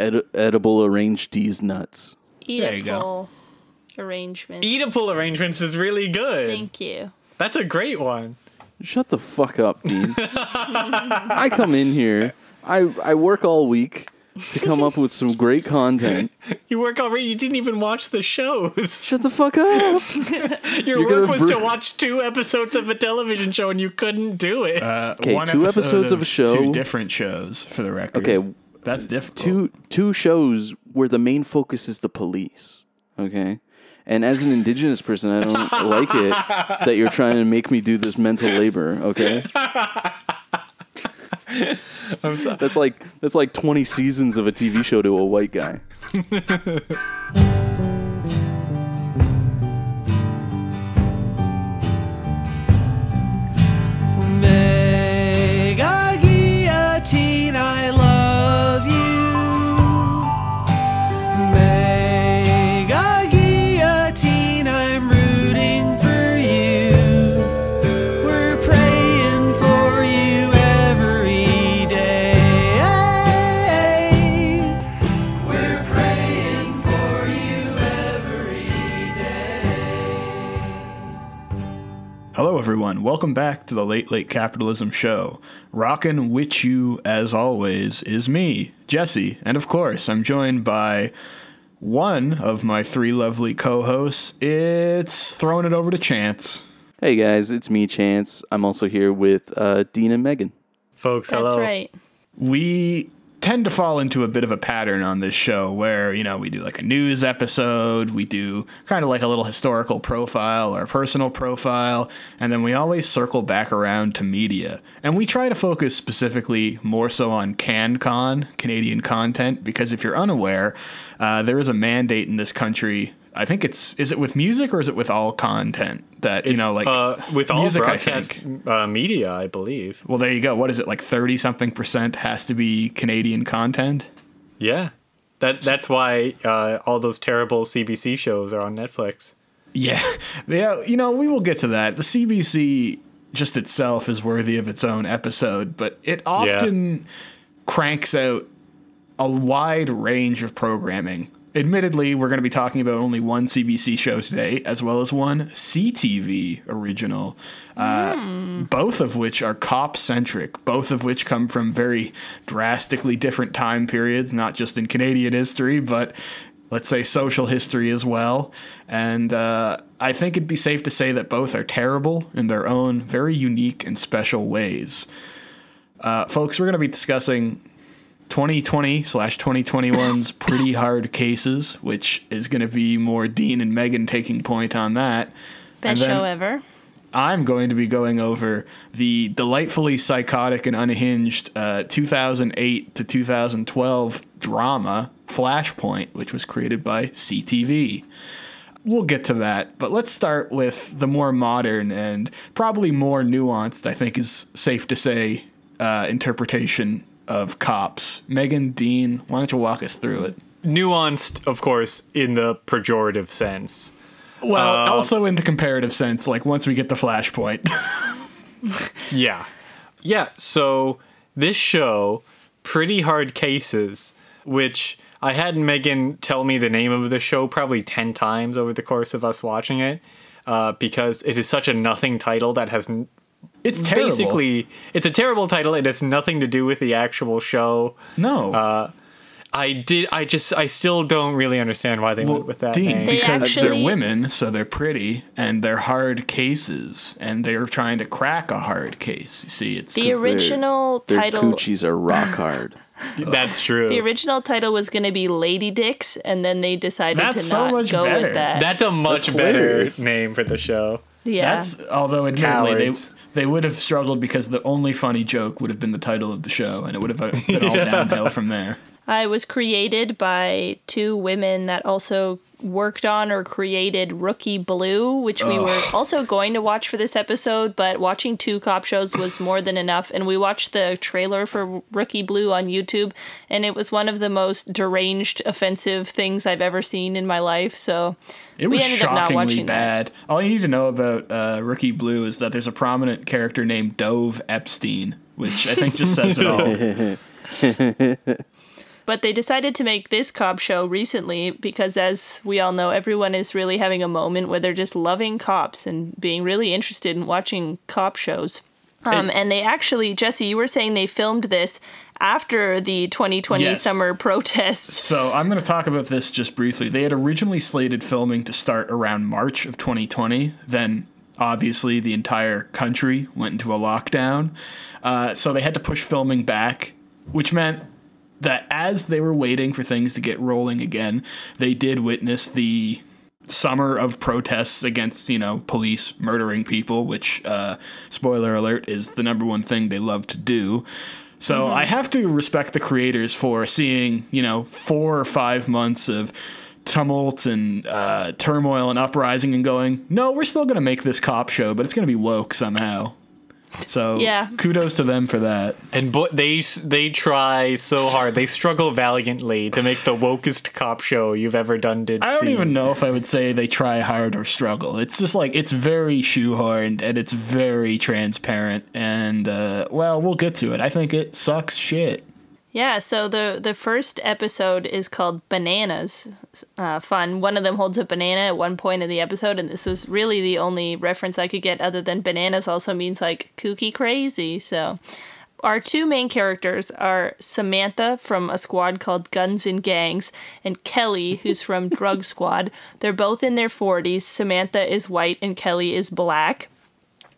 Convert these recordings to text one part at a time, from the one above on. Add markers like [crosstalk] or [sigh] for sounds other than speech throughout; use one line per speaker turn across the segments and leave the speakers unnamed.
Ed- edible arranged D's nuts.
There you go.
Eatable arrangement.
Eatable arrangements is really good.
Thank you.
That's a great one.
Shut the fuck up, Dean. I come in here. I I work all week to come up with some great content. [laughs]
You work already. You didn't even watch the shows.
Shut the fuck up. [laughs]
Your
You're
work
gonna
was to watch two episodes of a television show, and you couldn't do it.
Uh,
Okay,
one
two
episode
episodes of a show.
Two different shows, for the record.
Okay,
That's difficult.
two two shows where the main focus is the police. Okay. And as an indigenous person, I don't [laughs] like it that you're trying to make me do this mental labor, okay? [laughs]
I'm sorry.
That's like that's like 20 seasons of a TV show to a white guy. [laughs]
Mega
everyone. Welcome back to the Late Late Capitalism Show. Rockin' with you, as always, is me, Jesse. And of course, I'm joined by one of my three lovely co hosts. It's throwing it over to Chance.
Hey guys, it's me, Chance. I'm also here with uh, Dean and Megan.
Folks,
That's
hello.
right.
we tend to fall into a bit of a pattern on this show where, you know, we do like a news episode, we do kind of like a little historical profile or personal profile, and then we always circle back around to media. And we try to focus specifically more so on CanCon, Canadian content, because if you're unaware, uh, there is a mandate in this country. I think it's is it with music or is it with all content that you know like
Uh, with all
music, I
broadcast
think.
uh, media, I believe.
Well, there you go. What is it like? Thirty something percent has to be Canadian content.
Yeah, that that's why uh, all those terrible CBC shows are on Netflix.
Yeah, [laughs] yeah. You know, we will get to that. The CBC just itself is worthy of its own episode, but it often cranks out a wide range of programming. Admittedly, we're going to be talking about only one CBC show today, as well as one CTV original, uh, both of which are cop centric, both of which come from very drastically different time periods, not just in Canadian history, but let's say social history as well. And uh, I think it'd be safe to say that both are terrible in their own very unique and special ways. Uh, folks, we're going to be discussing 2020 slash 2021's [laughs] pretty hard cases, which is going to be more Dean and Megan taking point on that.
Best show ever.
I'm going to be going over the delightfully psychotic and unhinged uh, 2008 to 2012 drama Flashpoint, which was created by CTV. We'll get to that, but let's start with the more modern and probably more nuanced, I think is safe to say, uh, interpretation of cops. Megan, Dean, why don't you walk us through it?
Nuanced, of course, in the pejorative sense.
Well, also in the comparative sense, like once we get the Flashpoint. [laughs]
Yeah. Yeah, so this show, Pretty Hard Cases, which I had Megan tell me the name of the show probably 10 times over the course of us watching it, uh, because it is such a nothing title that has
it's terrible.
basically, it's a terrible title. It has nothing to do with the actual show.
no.
Uh, I did, I just, I still don't really understand why they went with that
Dean,
name.
They
because they're women, so they're pretty, and they're hard cases, and they're trying to crack a hard case. You see, it's
the
their-
original
Their
title.
coochies are rock hard. [laughs]
That's true.
The original title was going to be Lady Dicks, and then they decided
That's
to
so
not
much
go
better.
with that.
That's a much
That's
better name for the show.
yeah.
that's although admittedly
Cowards.
they they would have struggled because the only funny joke would have been the title of the show, and it would have uh, been all [laughs] downhill from there.
I was created by two women that also worked on or created Rookie Blue, which we were also going to watch for this episode, but watching two cop shows was more than enough. And we watched the trailer for Rookie Blue on YouTube, and it was one of the most deranged, offensive things I've ever seen in my life. So
It
we
was
ended up not
shockingly
watching that.
bad. All you need to know about uh, Rookie Blue is that there's a prominent character named Dov Epstein, which I think just says it all. [laughs]
But they decided to make this cop show recently because, as we all know, everyone is really having a moment where they're just loving cops and being really interested in watching cop shows. Um, and they actually, Jesse, you were saying they filmed this after the 2020
Yes.
summer protests.
So I'm going to talk about this just briefly. They had originally slated filming to start around March of 2020. Then, obviously, the entire country went into a lockdown. Uh, so they had to push filming back, which meant that as they were waiting for things to get rolling again, they did witness the summer of protests against you know police murdering people which uh, spoiler alert is the number one thing they love to do. So i have to respect the creators for seeing you know four or five months of tumult and uh, turmoil and uprising and going no we're still going to make this cop show but it's going to be woke somehow so
Yeah.
kudos to them for that
And bo- they they try so hard. They struggle valiantly to make the wokest cop show you've ever done. Did
I don't
see.
even know if I would say they try hard or struggle. It's just like it's very shoehorned and it's very transparent. And uh, well, we'll get to it. I think it sucks shit.
Yeah, so the the first episode is called Bananas. Uh, fun. One of them holds a banana at one point in the episode, and this was really the only reference I could get other than bananas also means like kooky crazy. So our two main characters are Samantha from a squad called Guns and Gangs and Kelly, who's from [laughs] Drug Squad. They're both in their 40s. Samantha is white and Kelly is black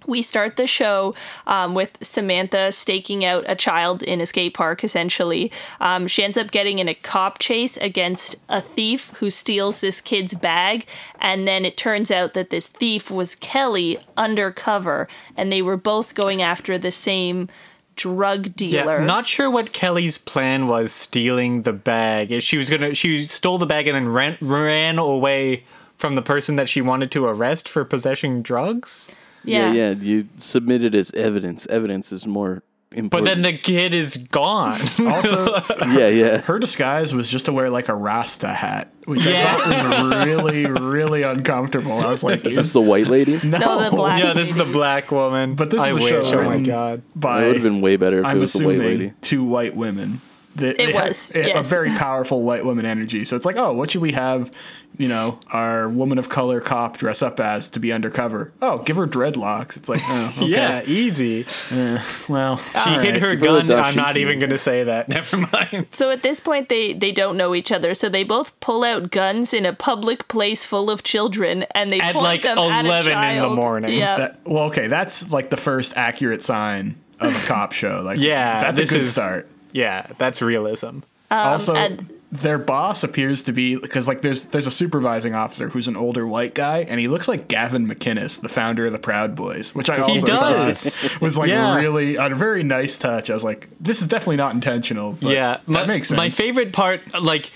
we start the show um, with Samantha staking out a child in a skate park, essentially. Um, she ends up getting in a cop chase against a thief who steals this kid's bag. And then it turns out that this thief was Kelly undercover, and they were both going after the same drug dealer.
Yeah, not sure what Kelly's plan was stealing the bag. If she was gonna, she stole the bag and then ran ran away from the person that she wanted to arrest for possessing drugs.
Yeah. yeah, You submit it as evidence. Evidence is more important.
But then the kid is gone. [laughs]
Also, [laughs]
yeah, yeah.
her disguise was just to wear like a Rasta hat, which
Yeah.
I thought was [laughs] really, really uncomfortable. I was like,
Is this the white lady?
No,
No, the black
yeah, this is the black woman.
But this
I
is a
wish.
show
oh my god.
by
It would have been way better if
I'm
it was the white
assuming
lady.
two white women. That
It
they have
was,
a, a very powerful white woman energy. So it's like, oh, what should we have? You know, our woman of color cop dress up as to be undercover. Oh, give her dreadlocks. It's like, oh, [laughs] okay.
Yeah, easy.
Eh, well,
She hid her
give her
gun. I'm not even gonna say that. [laughs] Never mind.
So at this point, they they don't know each other, so they both pull out guns in a public place full of children, and they
At,
point
like,
them at a
11 in the morning.
Yeah,
That, well, okay, that's like the first accurate sign of a cop show. Like, [laughs]
Yeah,
that's a good
is-
start.
Yeah, that's realism.
Also,
and-
their boss appears to be because like there's there's a supervising officer who's an older white guy, and he looks like Gavin McInnes, the founder of the Proud Boys, which I also thought [laughs] was like
Yeah.
really a very nice touch. I was like, this is definitely not intentional. But
yeah,
that
my,
makes sense.
My favorite part, like,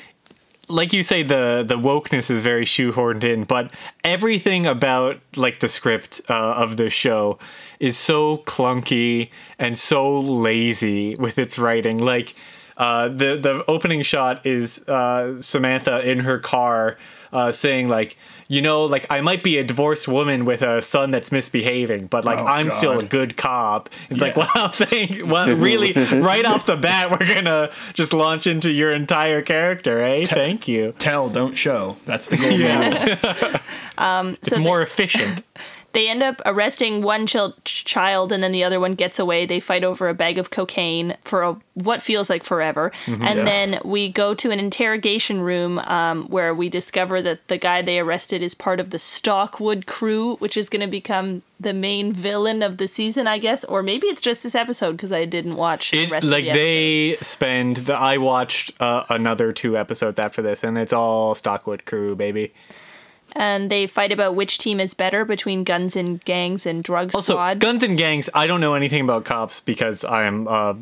like you say, the the wokeness is very shoehorned in, but everything about like the script uh, of the show is so clunky and so lazy with its writing. Like, uh, the the opening shot is uh, Samantha in her car uh, saying like. You know, like I might be a divorced woman with a son that's misbehaving, but like
Oh,
I'm still a good cop. It's like,
Yeah. [laughs]
wow, thank, well, really, [laughs] right off the bat, we're gonna just launch into your entire character, eh? Thank you.
Tell, don't show. That's the goal. [laughs]
Yeah.
now.
It's more
they-
efficient.
They end up arresting one ch- child and then the other one gets away they fight over a bag of cocaine for a, what feels like forever and
Yeah.
then we go to an interrogation room um, where we discover that the guy they arrested is part of the stockwood crew which is going to become the main villain of the season i guess or maybe it's just this episode because i didn't watch the
It
rest
like
the
they spend. The, I watched uh, another two episodes after this, and it's all Stockwood Crew, baby.
And they fight about which team is better between guns and gangs and drug
Also,
squad
guns and gangs. I don't know anything about cops because I am a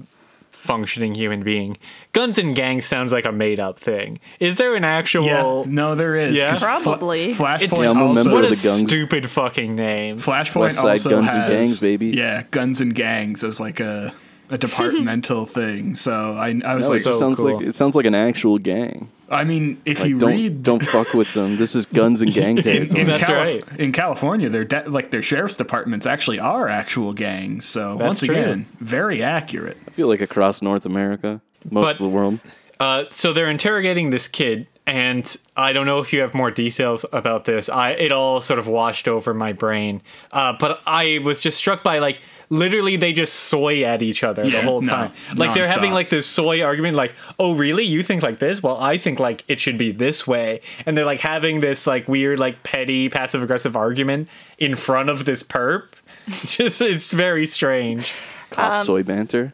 functioning human being. Guns and gangs sounds like a made up thing. Is there an actual?
yeah, no, there is.
Yeah?
'cause Fla-
Probably.
Flashpoint
Yeah, I'm a
also.
What a
guns.
stupid fucking name.
Flashpoint
West Side
also
Guns
has,
and Gangs, baby.
Yeah, guns and gangs as like a a [laughs] departmental thing. So I I was
No,
like,
it
So
sounds
cool.
like it sounds like an actual gang.
I mean, if
Like,
you
don't
read
don't fuck with them. This is guns and gang [laughs]
in,
territory.
in,
That's
Calif-
right.
in California, their de- like their sheriff's departments actually are actual gangs. So once
true.
again, very accurate.
I feel like across North America, most
But-
of the world.
Uh, so they're interrogating this kid, and I don't know if you have more details about this. I it all sort of washed over my brain, uh, but I was just struck by like literally they just soy at each other the
Yeah,
whole
no,
time. like they're having like this soy argument, like, "Oh, really? You think like this? Well, I think like it should be this way." And they're like having this like weird, like petty, passive aggressive argument in front of this perp. [laughs] Just it's very strange.
Cop
Um,
soy banter.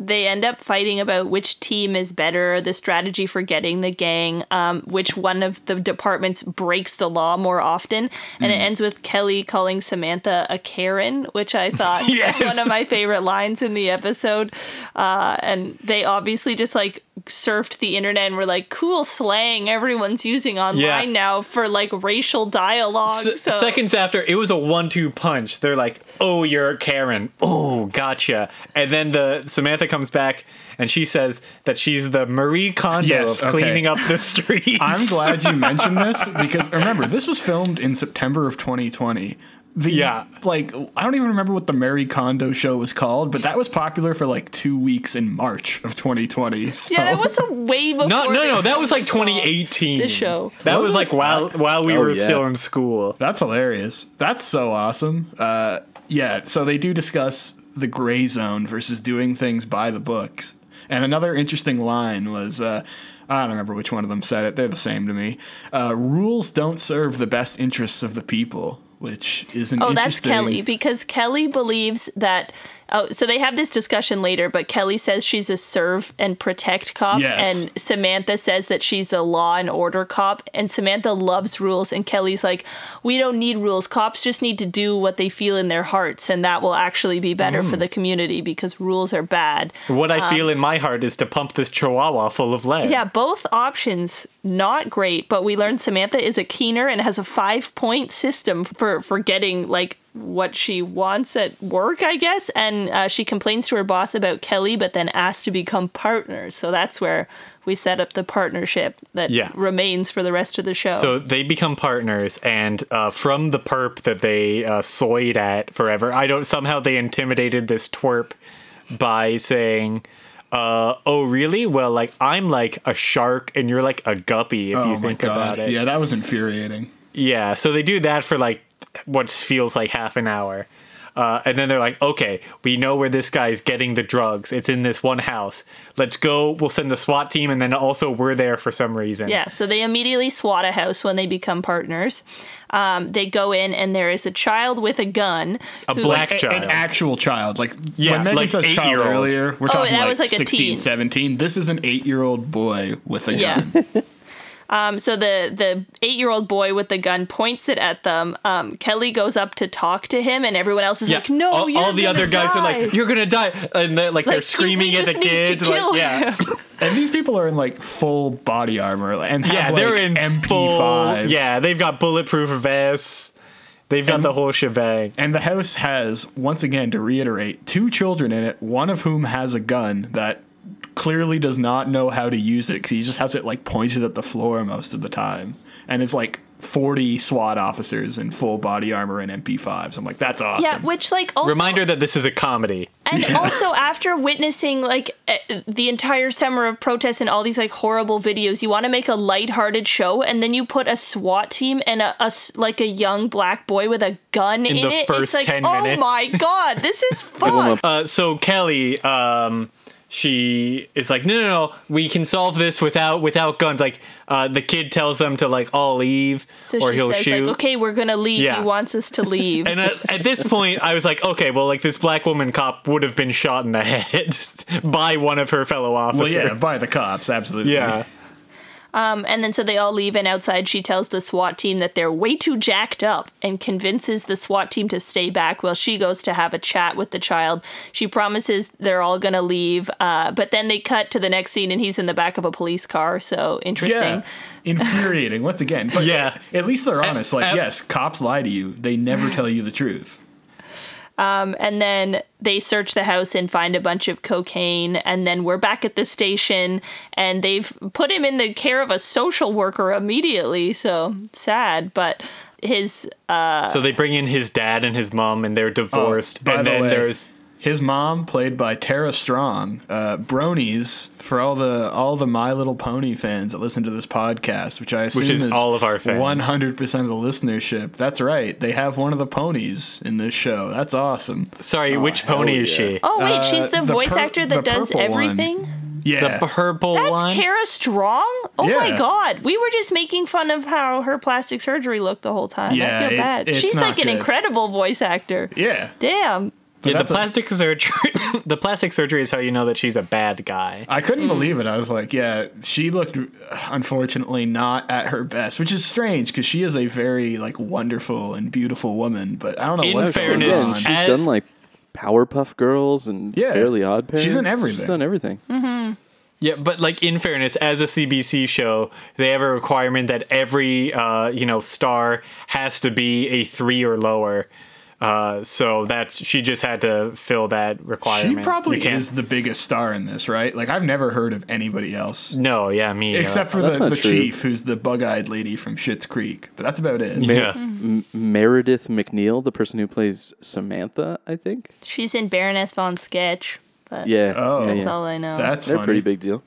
They end up fighting about which team is better, the strategy for getting the gang, um, which one of the departments breaks the law more often. And it ends with Kelly calling Samantha a Karen, which I thought [laughs]
Yes.
was one of my favorite lines in the episode. Uh, and they obviously just like surfed the internet and were like, cool slang everyone's using online
Yeah.
now for like racial dialogue.
S-
so.
Seconds after, it was a one-two punch. They're like, "Oh, you're Karen. Oh, gotcha." And then the Samantha comes back and she says that she's the Marie Kondo
Yes,
of
okay.
cleaning up the streets.
I'm glad you mentioned [laughs] this because remember this was filmed in September of 2020. The,
Yeah.
like I don't even remember what the Marie Kondo show was called, but that was popular for like two weeks in March of 2020. So.
yeah, that was a way before.
no, no, no. That was like 2018.
This show.
That was like while while we
Oh,
were
yeah.
still in school.
That's hilarious. That's so awesome. Uh, yeah, so they do discuss the gray zone versus doing things by the books. And another interesting line was uh, I don't remember which one of them said it. They're the same to me. Uh, Rules don't serve the best interests of the people, which is an
Oh, that's. Kelly because Kelly believes that. Oh, so they have this discussion later, but Kelly says she's a serve and protect cop,
Yes.
and Samantha says that she's a law and order cop, and Samantha loves rules, and Kelly's like, "We don't need rules. Cops just need to do what they feel in their hearts, and that will actually be better
Mm.
for the community because rules are bad."
What I feel in my heart is to pump this chihuahua full of lead.
Yeah, both options not great, but we learned Samantha is a keener and has a five point system for for getting like what she wants at work, I guess. And uh, she complains to her boss about Kelly, but then asks to become partners. So that's where we set up the partnership that
Yeah.
remains for the rest of the show.
So they become partners, and uh, from the perp that they uh, soyed at forever, I don't. Somehow they intimidated this twerp by saying, uh, "Oh, really? Well, like I'm like a shark, and you're like a guppy. If
Oh
you think about it."
Yeah, that was infuriating.
Yeah, so they do that for like what feels like half an hour. Uh, and then they're like, okay, we know where this guy's getting the drugs. It's in this one house. Let's go. We'll send the SWAT team. And then also, we're there for some reason.
Yeah, so they immediately swat a house when they become partners. Um, they go in, and there is a child with a gun.
A
who-
black
A-
child.
An actual child. Like
Yeah,
when Megan
like
says child
eight-year-old.
earlier, we're
Oh,
talking
that
like,
was like a
16,
teen.
17. This is an eight-year-old boy with a
Yeah.
gun. [laughs]
Um, so the the eight year old boy with the gun points it at them. Um, Kelly goes up to talk to him, and everyone else is like, "No,
all,
you're
all the
gonna
other guys are
die."
like, "You're gonna die," and they're, like, they're screaming at the
just need to
kids. Like,
kill
yeah. [laughs]
And these people are in like full body armor and have
yeah,
like
they're in
MP5s.
full. Yeah, they've got bulletproof vests. They've got
And-
the whole shebang.
And the house has, once again, to reiterate, two children in it, one of whom has a gun that clearly does not know how to use it because he just has it like pointed at the floor most of the time. And it's like 40 SWAT officers in full body armor and MP5s. I'm like, that's awesome.
Yeah, which like also
Reminder that this is a comedy.
and also after witnessing like the entire summer of protests and all these like horrible videos, you want to make a lighthearted show, and then you put a SWAT team and a, a s- like a young black boy with a gun in,
the
it.
first
it's like,
10
oh
minutes."
my god, this is fun. [laughs]
Uh, so Kelly, um, she is like, no, no, no, we can solve this without without guns. Like, uh, the kid tells them to like all leave,
So
or
she
he'll
says
shoot.
like, "Okay, we're gonna leave.
Yeah.
He wants us to leave."
And at, at this point, I was like, okay, well, like this black woman cop would have been shot in the [laughs] head by one of her fellow officers.
Well,
officers.
yeah, by the cops, absolutely.
yeah.
Um, and then so they all leave, and outside she tells the SWAT team that they're way too jacked up and convinces the SWAT team to stay back while she goes to have a chat with the child. She promises they're all going to leave, uh, but then they cut to the next scene and he's in the back of a police car. So interesting.
Yeah. Infuriating, once again. But
Yeah.
at least they're honest. Like, yes, cops lie to you. They never tell you the truth.
Um, and then they search the house and find a bunch of cocaine. And then we're back at the station and they've put him in the care of a social worker immediately. So sad, but his uh,
so they bring in his dad and his mom, and they're divorced.
Oh, by
and
the
then
way-
there's
His mom, played by Tara Strong, uh, Bronies for all the all the My Little Pony fans that listen to this podcast, which I assume
is all of our fans.
one hundred percent of the listenership. That's right. They have one of the ponies in this show. That's awesome.
Sorry, which pony
hell
is
yeah.
she?
Oh wait,
Uh,
she's the,
the
voice
pur-
actor that does
purple one.
everything.
Yeah,
The purple one
That's
one.
Tara Strong. Oh my god, we were just making fun of how her plastic surgery looked the whole time.
Yeah,
I feel
it-
bad.
it's
She's
not
like an incredible voice actor.
yeah.
Damn.
But
yeah, the
that's a-
plastic surgery. [laughs] the plastic surgery is how you know that she's a bad guy.
I couldn't
Hmm.
believe it. I was like, yeah, she looked unfortunately not at her best, which is strange because she is a very like wonderful and beautiful woman. But I don't know
In
what's
fairness,
going on.
she's
At-
done like Powerpuff Girls and
Yeah.
Fairly Odd Parents.
She's in everything.
She's done everything.
Yeah, but like in fairness, as a CBC show, they have a requirement that every uh, you know star has to be a three or lower. Uh, so that's she just had to fill that requirement. She probably
is the biggest star in this, right? Like I've never heard of anybody else
No, yeah, me uh,
except for the, the chief, who's the bug-eyed lady from Schitt's Creek. But that's about it.
yeah.
M- Meredith MacNeill, the person who plays Samantha, I think.
She's in Baroness von Sketch. But
Yeah.
Oh.
that's
yeah.
all I know.
That's
They're a pretty big deal.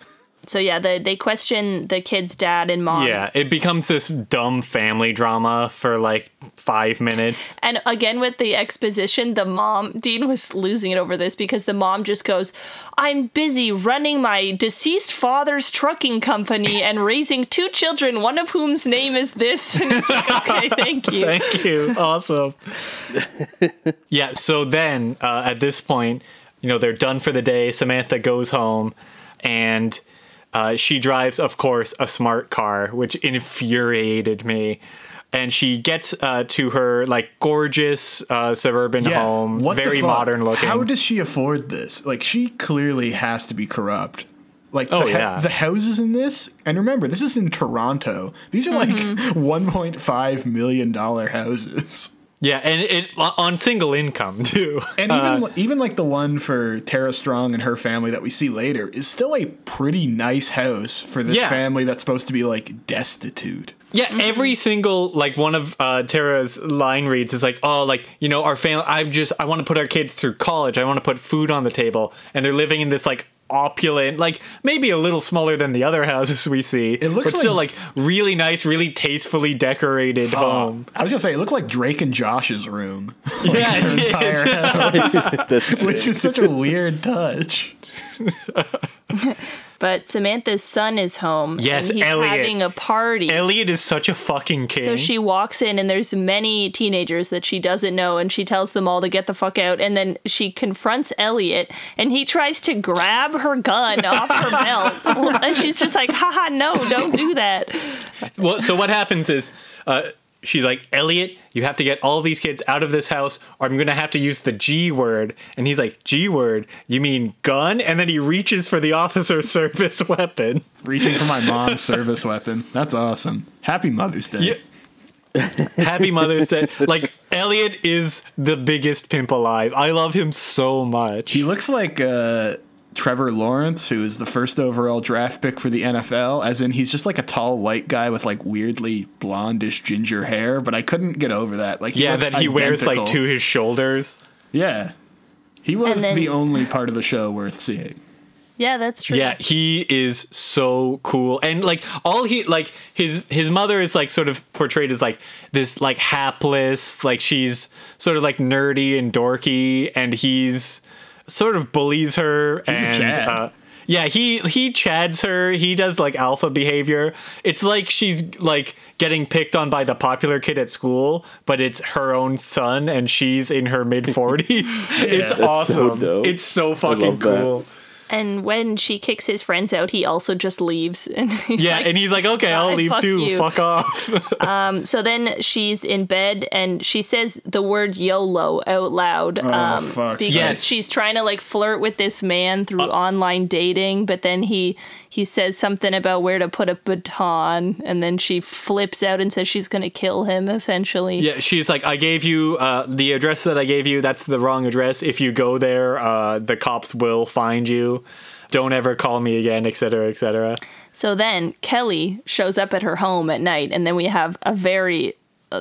So yeah, they they question the kid's dad and mom.
Yeah, it becomes this dumb family drama for like five minutes.
And again with the exposition, the mom Dean was losing it over this because the mom just goes, "I'm busy running my deceased father's trucking company and [laughs] raising two children, one of whom's name is this." [laughs] And it's like, "Okay, thank [laughs] you."
Thank you. Awesome. yeah, so then uh, at this point, you know, they're done for the day. Samantha goes home and uh, she drives, of course, a smart car, which infuriated me. And she gets uh, to her like gorgeous uh, suburban home,
what the
very
fuck?
modern looking.
How does she afford this? Like she clearly has to be corrupt. Like
Oh,
the,
yeah.
the houses in this, and remember, this is in Toronto. These are like [laughs]
Mm-hmm.
1.5 million dollar houses.
Yeah, and it on single income [laughs] too.
And even even like the one for Tara Strong and her family that we see later is still a pretty nice house for this
Yeah.
family that's supposed to be like destitute.
Yeah, every single like one of uh, Tara's line reads is like, "Oh, like you know, our family. I'm just I want to put our kids through college. I want to put food on the table, and they're living in this like opulent, like maybe a little smaller than the other houses we see. It
looks
but still like really nice, really tastefully decorated home.
I was gonna say it looked like Drake and Josh's room, [laughs]
yeah,
their
it did.
entire [laughs] house, [laughs] which is such a weird touch. [laughs]
But Samantha's son is home.
Yes,
and he's
Elliot.
having a party.
Elliot is such a fucking king.
So she walks in, and there's many teenagers that she doesn't know, and she tells them all to get the fuck out. And then she confronts Elliot, and he tries to grab her gun [laughs] off her belt. And she's just like, haha, no, don't do that.
well, so what happens is uh, she's like, Elliot, you have to get all these kids out of this house, or I'm gonna have to use the G word. And he's like, G word? You mean gun? And then he reaches for the officer [laughs] service weapon.
Reaching for my mom's service weapon. That's awesome. Happy Mother's Day.
Yeah. Happy Mother's Day. Like Elliot is the biggest pimp alive. I love him so much.
He looks like uh, Trevor Lawrence, who is the first overall draft pick for the NFL. As in, he's just like a tall white guy with like weirdly blondish ginger hair. But I couldn't get over that. Like, he
yeah, that he wears like to his shoulders.
Yeah, he was
then-
the only part of the show worth seeing.
Yeah, that's true.
Yeah, he is so cool. And like all he like his his mother is like sort of portrayed as like this like hapless, like she's sort of like nerdy and dorky and he's sort of bullies her
a
and uh yeah, he he chads her. He does like alpha behavior. It's like she's like getting picked on by the popular kid at school, but it's her own son and she's in her mid 40s. [laughs] it's
That's
so
awesome.
dope.
It's so fucking
cool. that.
Cool.
And when she kicks his friends out, he also just leaves. [laughs] And he's
Yeah,
like,
and he's like, okay, I'll leave
fuck
too.
you."
Fuck off. [laughs]
um, So then she's in bed and she says the word YOLO out loud. um,
fuck.
Because
Yes.
she's trying to like flirt with this man through online dating, but then he he says something about where to put a baton, and then she flips out and says she's gonna kill him. Essentially,
yeah, she's like, I gave you uh, the address that I gave you. That's the wrong address. If you go there, uh, the cops will find you. Don't ever call me again, etc., etc.
So then Kelly shows up at her home at night, and then we have a very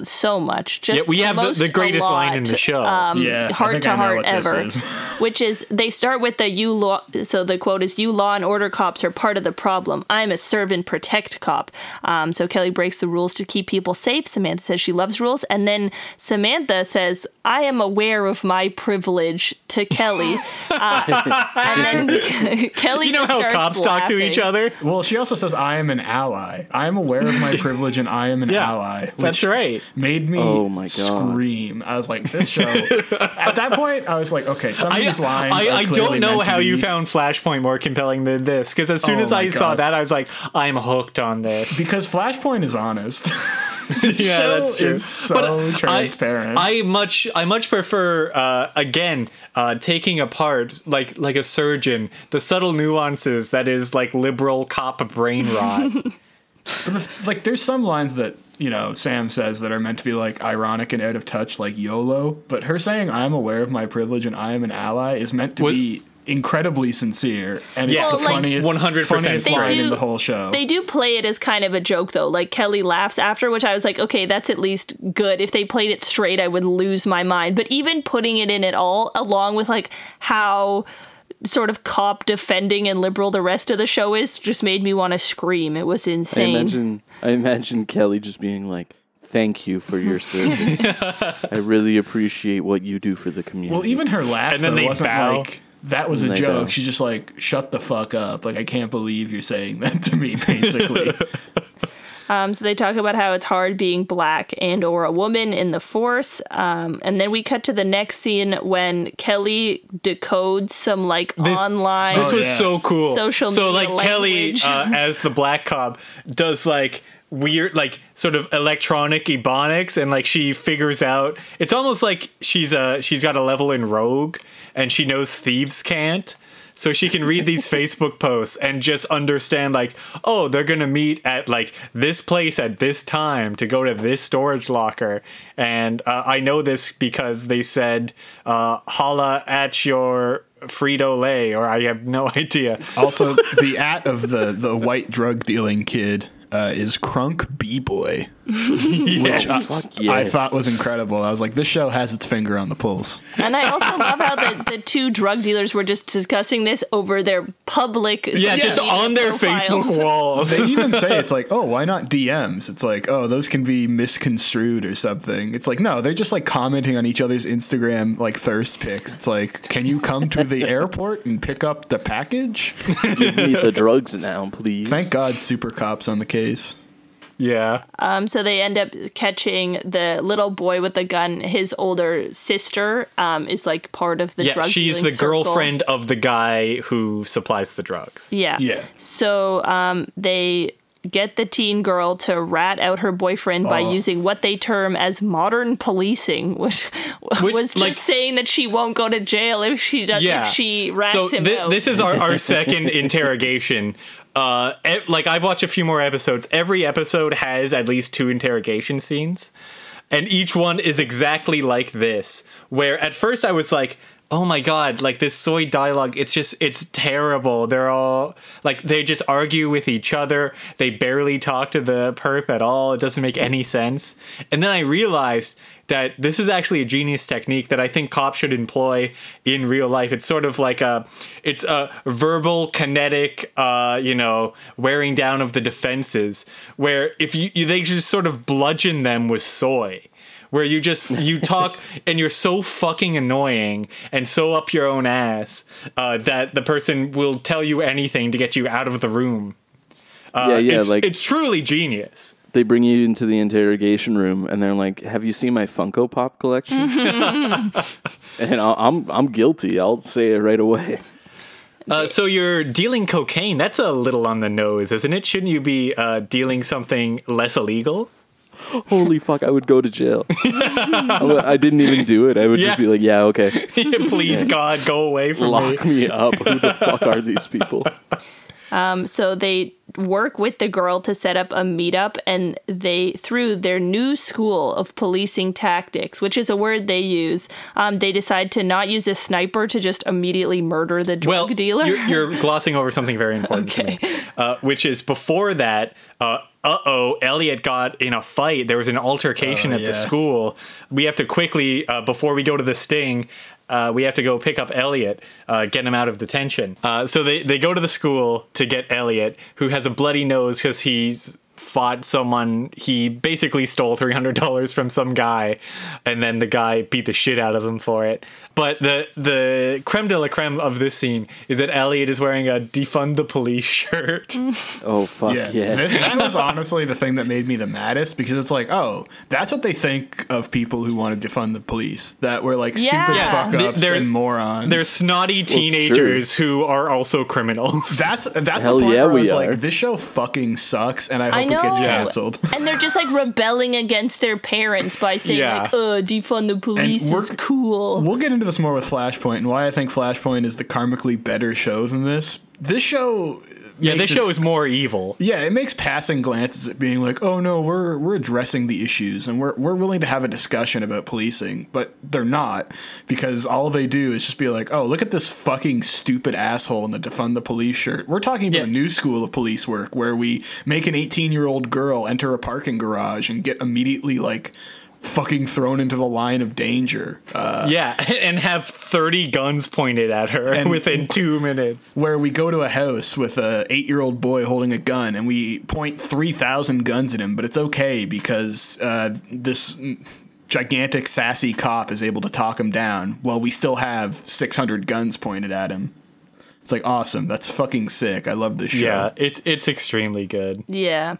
so much. Just
Yeah, we have the, the greatest
a
line in the show.
yeah,
heart to heart ever,
is. [laughs]
which is they start with the you law. So the quote is "You law and order cops are part of the problem. I'm a serve and protect cop." Um, so Kelly breaks the rules to keep people safe. Samantha says she loves rules, and then Samantha says, "I am aware of my privilege." To Kelly, [laughs] uh, and then [laughs] Kelly
you know
just
how
starts
cops talk to each other?
Well, she also says, "I am an ally. I am aware of my privilege, and I am an
Yeah,
ally."
That's
which
right.
Made me
Oh my God.
scream. I was like, "This show." [laughs] At that point, I was like, "Okay, some of
I,
these lines."
I, I don't know how you found Flashpoint more compelling than this because as soon
Oh
as I
my
saw that, I was like, I'm hooked on this.
because Flashpoint is honest. [laughs] [laughs]
yeah,
show
that's true.
is so
But I-
transparent.
I, much I much prefer uh, again uh, taking apart like like a surgeon the subtle nuances that is like liberal cop brain rot.
But the, like, there's some lines that you know Sam says that are meant to be like ironic and out of touch, like YOLO. But her saying "I'm aware of my privilege and I am an ally" is meant to
What-
be incredibly sincere, and it's
Yeah.
the
Well, like,
funniest,
100%
funniest line
do-
in the whole show.
They do play it as kind of a joke though. Like Kelly laughs after, which I was like, okay, that's at least good. If they played it straight, I would lose my mind. But even putting it in at all, along with like how sort of cop defending and liberal the rest of the show is, just made me want to scream. It was insane.
I
insane.
imagine I imagine Kelly just being like, "Thank you for your [laughs] service. I really appreciate what you do for the community."
well, even her laugh
And then
though,
they
wasn't
bow.
like that was
And
a
they bow.
joke. She's just like, "Shut the fuck up!" Like I can't believe you're saying that to me. Basically, [laughs]
Um, so they talk about how it's hard being black and or a woman in the force. Um, and then we cut to the next scene when Kelly decodes some like online.
This
Oh,
was
yeah.
so cool.
Social
so
media
like Kelly uh, [laughs] as the black cop does like weird like sort of electronic ebonics and like she figures out it's almost like she's a she's got a level in rogue and she knows thieves can't so she can read these [laughs] facebook posts and just understand like oh they're gonna meet at like this place at this time to go to this storage locker and uh, i know this because they said uh, holla at your Frito Lay, or I have no [laughs] idea.
also the at of the the white drug dealing kid uh, is Crunk B Boy. [laughs] which I,
Fuck
I thought was incredible. I was like, this show has its finger on the pulse.
And I also love how the, the two drug dealers were just discussing this over their public
Yeah, just on their
profiles.
Facebook walls.
They even say it's [laughs] like, oh, why not DMs? It's like, oh, those can be misconstrued or something. It's like, no, they're just like commenting on each other's Instagram like thirst pics. It's like, can you come to the [laughs] airport and pick up the package?
Give me the drugs now, please.
Thank God, Super Cops on the case.
Yeah.
Um, so they end up catching the little boy with the gun. His older sister um, is like part of the
Yeah,
drug
she's the
circle.
girlfriend of the guy who supplies the drugs.
Yeah.
Yeah.
So um, they get the teen girl to rat out her boyfriend by
Oh.
using what they term as modern policing, [laughs] which,
Which,
was just
like-
saying that she won't go to jail if she does
Yeah.
if she rats
so
him
thi-
out.
this is our, our second [laughs] interrogation. Uh, like I've watched a few more episodes. Every episode has at least two interrogation scenes, and each one is exactly like this. Where at first I was like, "Oh my god!" Like this soy dialogue. It's just it's terrible. They're all like they just argue with each other. They barely talk to the perp at all. It doesn't make any sense. And then I realized that this is actually a genius technique that I think cops should employ in real life. It's sort of like a, it's a verbal kinetic, uh, you know, wearing down of the defenses. Where if you, you they just sort of bludgeon them with soy. Where you just you talk [laughs] and you're so fucking annoying and so up your own ass uh, that the person will tell you anything to get you out of the room.
yeah, yeah.
it's,
like
it's truly genius.
they bring you into the interrogation room and they're like, "Have you seen my Funko Pop collection?" [laughs] [laughs] and I'll, I'm I'm guilty. I'll say it right away.
Uh, so you're dealing cocaine. That's a little on the nose, isn't it? Shouldn't you be uh, dealing something less illegal?
Holy fuck! I would go to jail. I, I didn't even do it. I would
Yeah.
just be like, "Yeah, okay, [laughs]
Please, God, go away from
lock me up." Who the fuck are these people?
so they work with the girl to set up a meetup and they through their new school of policing tactics which is a word they use um, they decide to not use a sniper to just immediately murder the drug
Well,
dealer
You're, you're glossing over something very [laughs] important
Okay.
to me, uh, which is before that. Uh, uh oh, Elliot got in a fight. There was an altercation
Oh,
at the school. We have to quickly, uh, before we go to the sting, uh, we have to go pick up Elliot, uh, get him out of detention. Uh, so they, they go to the school to get Elliot, who has a bloody nose because he's fought someone. He basically stole $300 from some guy, and then the guy beat the shit out of him for it. But the the creme de la creme of this scene is that Elliot is wearing a defund the police shirt. [laughs]
Oh fuck
Yeah,
yes.
this, that was honestly the thing that made me the maddest because it's like, oh, that's what they think of people who want to defund the police. That we're like
Yeah.
stupid
Yeah.
fuck ups
They're-
and morons.
They're snotty teenagers who are also criminals. [laughs]
that's that's
Hell
the part
yeah,
where I was
are.
like, this show fucking sucks, and I hope
I know.
it gets canceled. [laughs]
and they're just like rebelling against their parents by saying
Yeah.
like, "Uh, defund the police
we're-
is cool."
We'll get into more with Flashpoint and why I think Flashpoint is the karmically better show than this. This show,
yeah, this show is more evil.
Yeah, it makes passing glances at being like, "Oh no, we're we're addressing the issues and we're we're willing to have a discussion about policing," but they're not because all they do is just be like, "Oh, look at this fucking stupid asshole in the defund the police shirt." We're talking about
Yeah.
a new school of police work where we make an 18-year-old girl enter a parking garage and get immediately like fucking thrown into the line of danger. Uh,
Yeah, [laughs] and have 30 guns pointed at her
And- [laughs]
within two minutes.
where we go to a house with a eight year old boy holding a gun and we point three thousand guns at him, but it's okay because uh, this gigantic sassy cop is able to talk him down while we still have six hundred guns pointed at him. It's like awesome. That's fucking sick. I love this show.
Yeah, it's it's extremely good.
Yeah.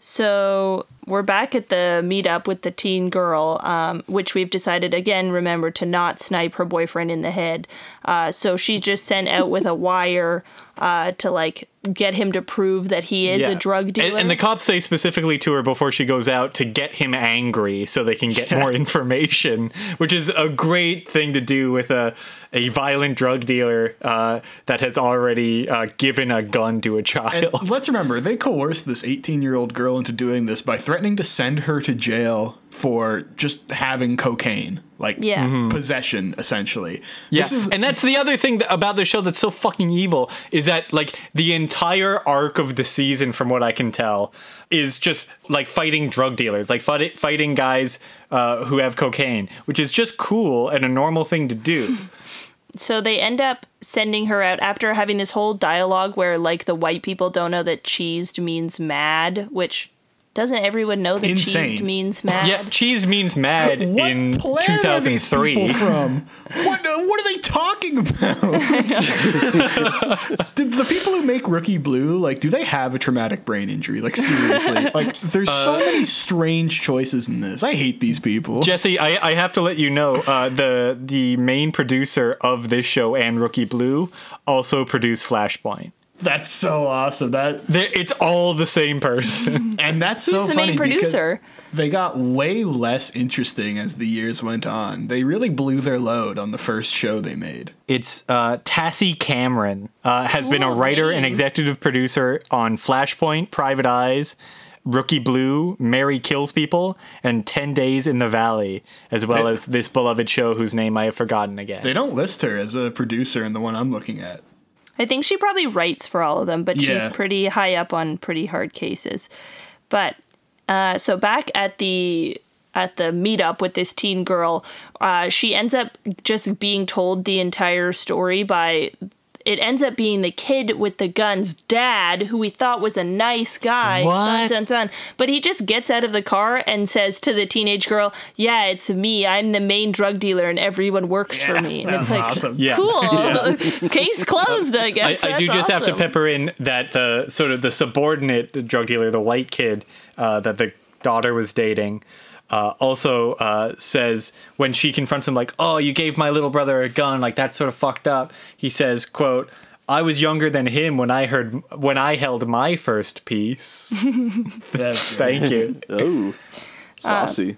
So we're back at the meetup with the teen girl, um, which we've decided again. Remember to not snipe her boyfriend in the head. Uh, so she's just sent out with a wire uh, to like get him to prove that he is
Yeah.
a drug dealer.
And, and the cops say specifically to her before she goes out to get him angry so they can get more [laughs] information, which is a great thing to do with a a violent drug dealer uh, that has already uh, given a gun to a
And
child. [laughs]
let's remember, they coerced this 18 year old girl into doing this by threatening to send her to jail for just having cocaine. Like
Yeah. Mhm.
possession, essentially.
Yeah,
This is,
and that's the other thing that, about the show that's so fucking evil is that like the entire arc of the season, from what I can tell, is just like fighting drug dealers, like fight, fighting guys uh, who have cocaine, which is just cool and a normal thing to do. [laughs]
so they end up sending her out after having this whole dialogue where like the white people don't know that cheesed means mad, which doesn't everyone know that
Insane.
cheesed means mad?
yeah, cheese means mad [laughs]
what
in
planet are these
2003.
people from? [laughs] what, uh, what are they talking about? [laughs] Did the people who make Rookie Blue like? Do they have a traumatic brain injury? Like seriously? like there's so many strange choices in this. I hate these people.
Jesse, I, I have to let you know uh, the the main producer of this show and Rookie Blue also produced Flashpoint.
That's so awesome. That
They're, it's all the same person. [laughs]
and that's so
Who's the
funny
main producer?
They got way less interesting as the years went on. They really blew their load on the first show they made.
It's uh, Tassie Cameron uh, has been a
Cool
writer and executive producer on Flashpoint, Private Eyes, Rookie Blue, Mary Kills People, and Ten Days in the Valley, as well
It-
as this beloved show whose name I have forgotten again.
They don't list her as a producer in the one I'm looking at.
I think she probably writes for all of them, but she's pretty high up on pretty hard cases. But uh, so back at the at the meetup with this teen girl, uh, she ends up just being told the entire story by. It ends up being the kid with the gun's dad, who we thought was a nice guy.
What?
Dun, dun, dun. But he just gets out of the car and says to the teenage girl, "Yeah, it's me. I'm the main drug dealer, and everyone works for me." And it's like,
awesome.
Yeah.
cool. [laughs] [laughs] Case closed, I
I,
guess.
I do
That's
just have to pepper in that the sort of the subordinate drug dealer, the white kid uh, that the daughter was dating, uh, also uh, says when she confronts him, like, "Oh, you gave my little brother a gun, like that's sort of fucked up." He says, "quote." I was younger than him when I heard when I held my first piece. [laughs] Thank you. [laughs]
Oh, saucy.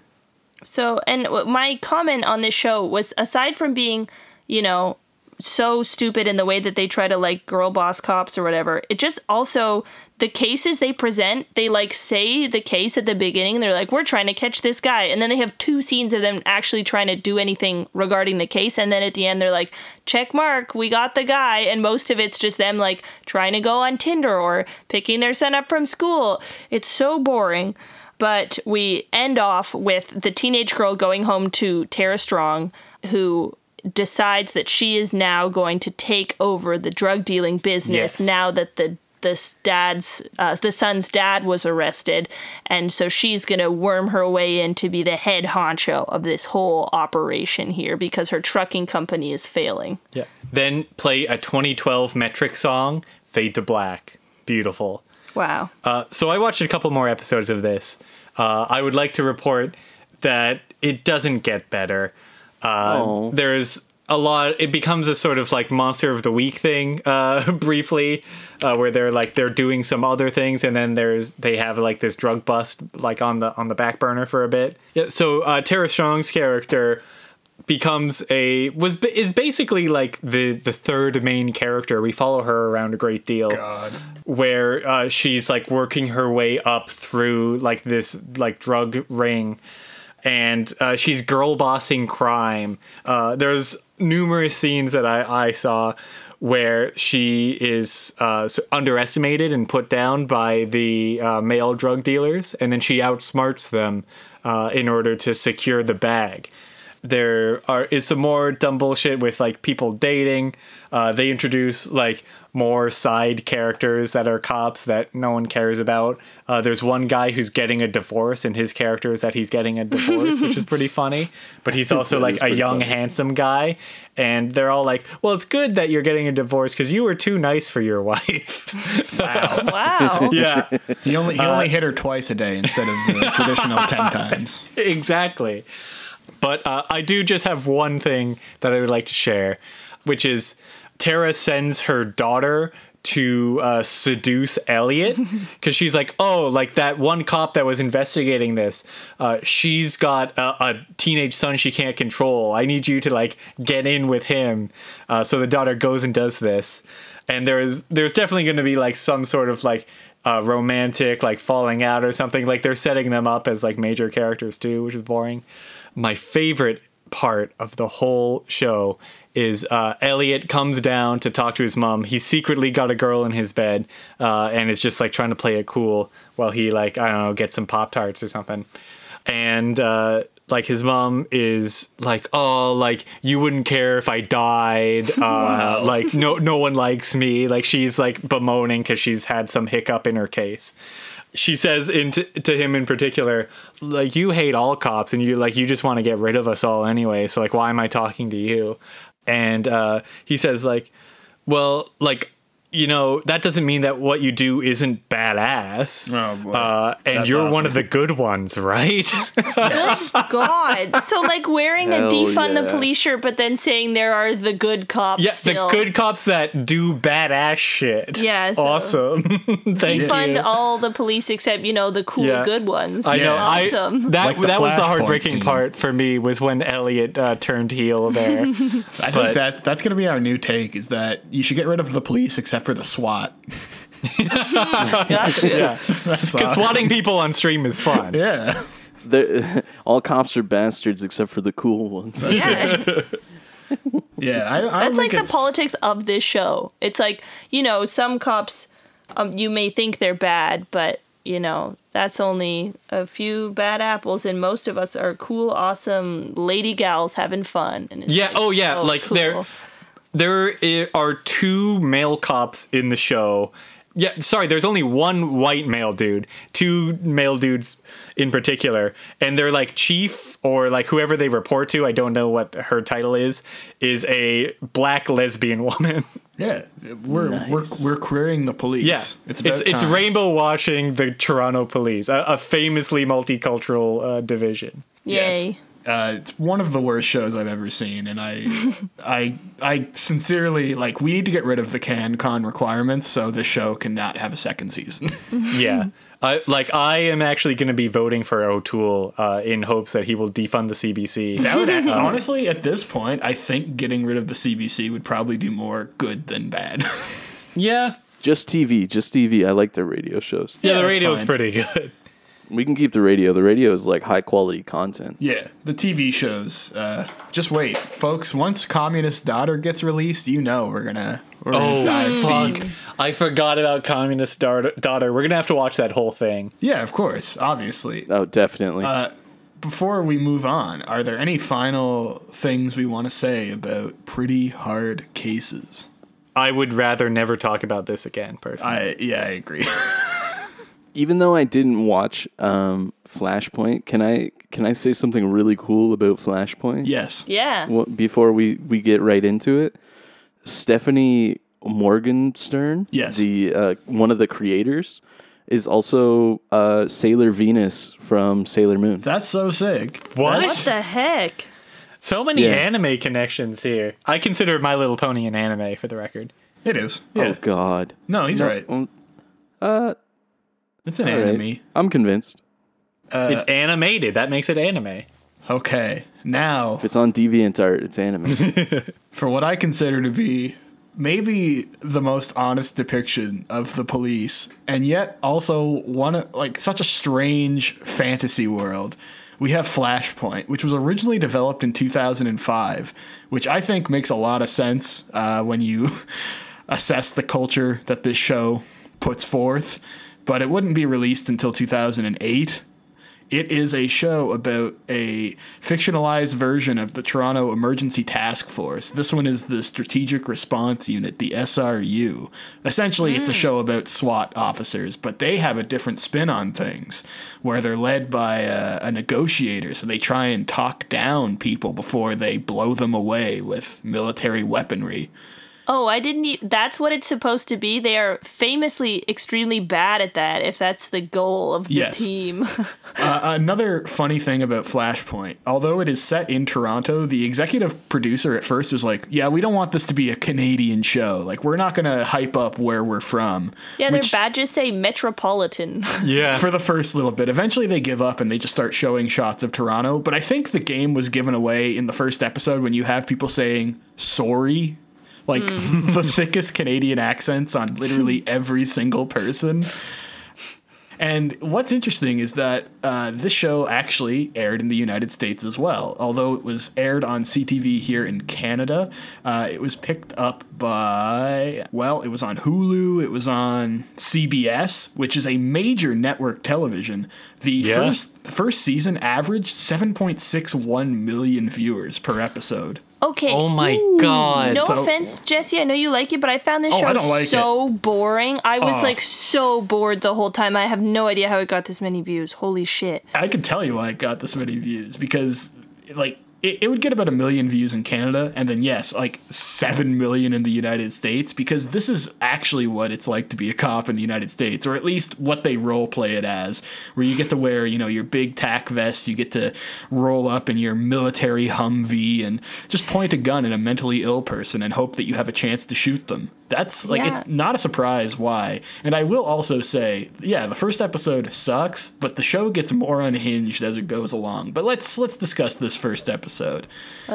So, and my comment on this show was aside from being, you know, so stupid in the way that they try to like girl boss cops or whatever. It just also the cases they present, they like say the case at the beginning. They're like, we're trying to catch this guy. And then they have two scenes of them actually trying to do anything regarding the case. And then at the end, they're like, check mark, we got the guy. And most of it's just them like trying to go on Tinder or picking their son up from school. It's so boring. But we end off with the teenage girl going home to Tara Strong, who decides that she is now going to take over the drug dealing business
Yes.
now that the this dad's uh, the son's dad was arrested and so she's gonna worm her way in to be the head honcho of this whole operation here because her trucking company is failing
Yeah. Then play a 2012 metric song, Fade to Black. Beautiful.
wow
Uh, so I watched a couple more episodes of this. Uh, I would like to report that it doesn't get better. Uh, there's a lot. It becomes a sort of like monster of the week thing, [laughs] uh, briefly, uh, where they're like they're doing some other things, and then there's they have like this drug bust like on the on the back burner for a bit. Yeah, so uh, Tara Strong's character becomes a was is basically like the the third main character. We follow her around a great deal
God.
where uh, she's like working her way up through like this like drug ring and uh, she's girl bossing crime uh, there's numerous scenes that I, I saw where she is uh, underestimated and put down by the uh, male drug dealers and then she outsmarts them uh, in order to secure the bag there are is some more dumb bullshit with like people dating. Uh, they introduce like more side characters that are cops that no one cares about. Uh, there's one guy who's getting a divorce, and his character is that he's getting a divorce, which is [laughs] pretty funny. But he's [laughs] also like a young,
funny.
handsome guy, and they're all like, "Well, it's good that you're getting a divorce because you were too nice for your [laughs] wife."
wow wow.
yeah,
He only he only hit her twice a day instead of the traditional ten times.
exactly. But uh, I do just have one thing that I would like to share, which is Tara sends her daughter to uh, seduce Elliot [laughs] because she's like, oh, like that one cop that was investigating this. Uh, she's got a, a teenage son she can't control. I need you to like get in with him. Uh, so the daughter goes and does this, and there's there's definitely going to be like some sort of like uh, romantic like falling out or something. Like they're setting them up as like major characters too, which is boring. My favorite part of the whole show is uh, Elliot comes down to talk to his mom. He secretly got a girl in his bed uh, and is just like trying to play it cool while he like I don't know gets some pop tarts or something. And uh, like his mom is like, oh, like you wouldn't care if I died. Uh, [laughs] Like no, no one likes me. Like she's like bemoaning because she's had some hiccup in her case she says into to him in particular like you hate all cops and you like you just want to get rid of us all anyway so like why am i talking to you and uh he says like well like you know that doesn't mean that what you do isn't badass
Oh, boy.
uh and
That's
you're one of the good ones right
Good [laughs] God. So, like, wearing a
Hell
defund the police shirt, but then saying there are the good cops
yeah the good cops that do badass shit
Yeah, so-
awesome [laughs] thank
defund
you
all the police except, you know, the cool
Yeah.
good ones.
I know.
Awesome.
I that
Like
that was the heartbreaking
team.
part for me was when Elliot uh, turned heel there. [laughs]
I
But-
think that's that's gonna be our new take is that you should get rid of the police except for the SWAT. [laughs]
Gotcha.
yeah,
That's
because
awesome.
swatting people on stream is fun.
Yeah.
They're- [laughs] all cops are bastards except for the cool ones.
Yeah.
Yeah. I, I
That's like the
it's-
politics of this show. It's like, you know, some cops, um, you may think they're bad, but, you know, that's only a few bad apples, and most of us are cool, awesome lady gals having fun. And
Yeah,
like,
oh, yeah, like, they're- There are two male cops in the show. Yeah, sorry, there's only one white male dude, two male dudes in particular, and they're like chief or like whoever they report to, I don't know what her title is, is a black lesbian woman. [laughs]
Yeah. We're
Nice.
we're we're querying the police.
Yeah,
It's
it's it's, rainbow washing the Toronto police, a, a famously multicultural uh, division.
Yay.
Uh, it's one of the worst shows I've ever seen, and I, [laughs] I, I sincerely like. We need to get rid of the CanCon requirements so this show cannot have a second season. [laughs]
Yeah, I like I am actually going to be voting for O'Toole uh, in hopes that he will defund the CBC.
That would [laughs] honestly, at this point, I think getting rid of the CBC would probably do more good than bad.
yeah,
Just TV, just TV. I like their radio shows.
yeah, the
that's
radio's
fine.
pretty good.
We can keep the radio. The radio is like high quality content.
yeah, the TV shows. Uh, just wait, folks. Once Communist Daughter gets released, you know we're gonna we're gonna dive deep.
I forgot about Communist Daughter. Daughter. We're gonna have to watch that whole thing.
Yeah, of course, obviously.
Oh, definitely.
Before we move on, are there any final things we want to say about pretty hard cases?
I would rather never talk about this again, personally.
I yeah, I agree. [laughs]
Even though I didn't watch um, Flashpoint, can I can I say something really cool about Flashpoint?
yes.
Yeah.
Well, before we we get right into it, Stephanie Morgenstern,
Yes.
the uh, one of the creators, is also uh, Sailor Venus from Sailor Moon.
That's so sick.
what?
What the heck?
So many
Yeah.
anime connections here. I consider My Little Pony an anime, for the record.
It is. Yeah.
Oh God!
no, he's
No,
right.
um,
It's an
anime.
enemy.
I'm convinced.
it's animated. That makes it anime.
Okay. Now,
If it's on DeviantArt, it's anime. [laughs]
for what I consider to be maybe the most honest depiction of the police, and yet also one of- like such a strange fantasy world. We have Flashpoint, which was originally developed in 2005, which I think makes a lot of sense uh, when you [laughs] assess the culture that this show puts forth. But it wouldn't be released until 2008. It is a show about a fictionalized version of the Toronto Emergency Task Force. This one is the Strategic Response Unit, the SRU. Essentially, it's a hmm. show about SWAT officers, but they have a different spin on things, where they're led by a, a negotiator, so they try and talk down people before they blow them away with military weaponry.
Oh, I didn't. E- that's what it's supposed to be. They are famously extremely bad at that. If that's the goal of the
Yes.
team. [laughs]
Uh, another funny thing about Flashpoint, although it is set in Toronto, the executive producer at first was like, "Yeah, we don't want this to be a Canadian show. Like, we're not going to hype up where we're from."
yeah, their badges say metropolitan. [laughs]
Yeah.
for the first little bit. Eventually, they give up and they just start showing shots of Toronto. But I think the game was given away in the first episode when you have people saying "sorry," like [laughs] the thickest Canadian accents on literally every single person. And what's interesting is that uh, this show actually aired in the United States as well. Although it was aired on CTV here in Canada, uh, it was picked up by, well, it was on Hulu, it was on CBS, which is a major network television. The
Yeah.
first first season averaged 7.61 million viewers per episode.
Okay.
Oh my
ooh,
God.
No
So-
offense, Jesse. I know you like it, but I found this
Oh,
show
like
so boring. I was
Oh.
like so bored the whole time. I have no idea how it got this many views. Holy shit.
I can tell you why it got this many views because, like, it, it would get about a million views in Canada, and then yes, like seven million in the United States because this is actually what it's like to be a cop in the United States, or at least what they role play it as, where you get to wear, you know, your big tack vest, you get to roll up in your military Humvee and just point a gun at a mentally ill person and hope that you have a chance to shoot them. That's like
Yeah.
it's not a surprise why. And I will also say, yeah, the first episode sucks, but the show gets more unhinged as it goes along. But let's let's discuss this first episode.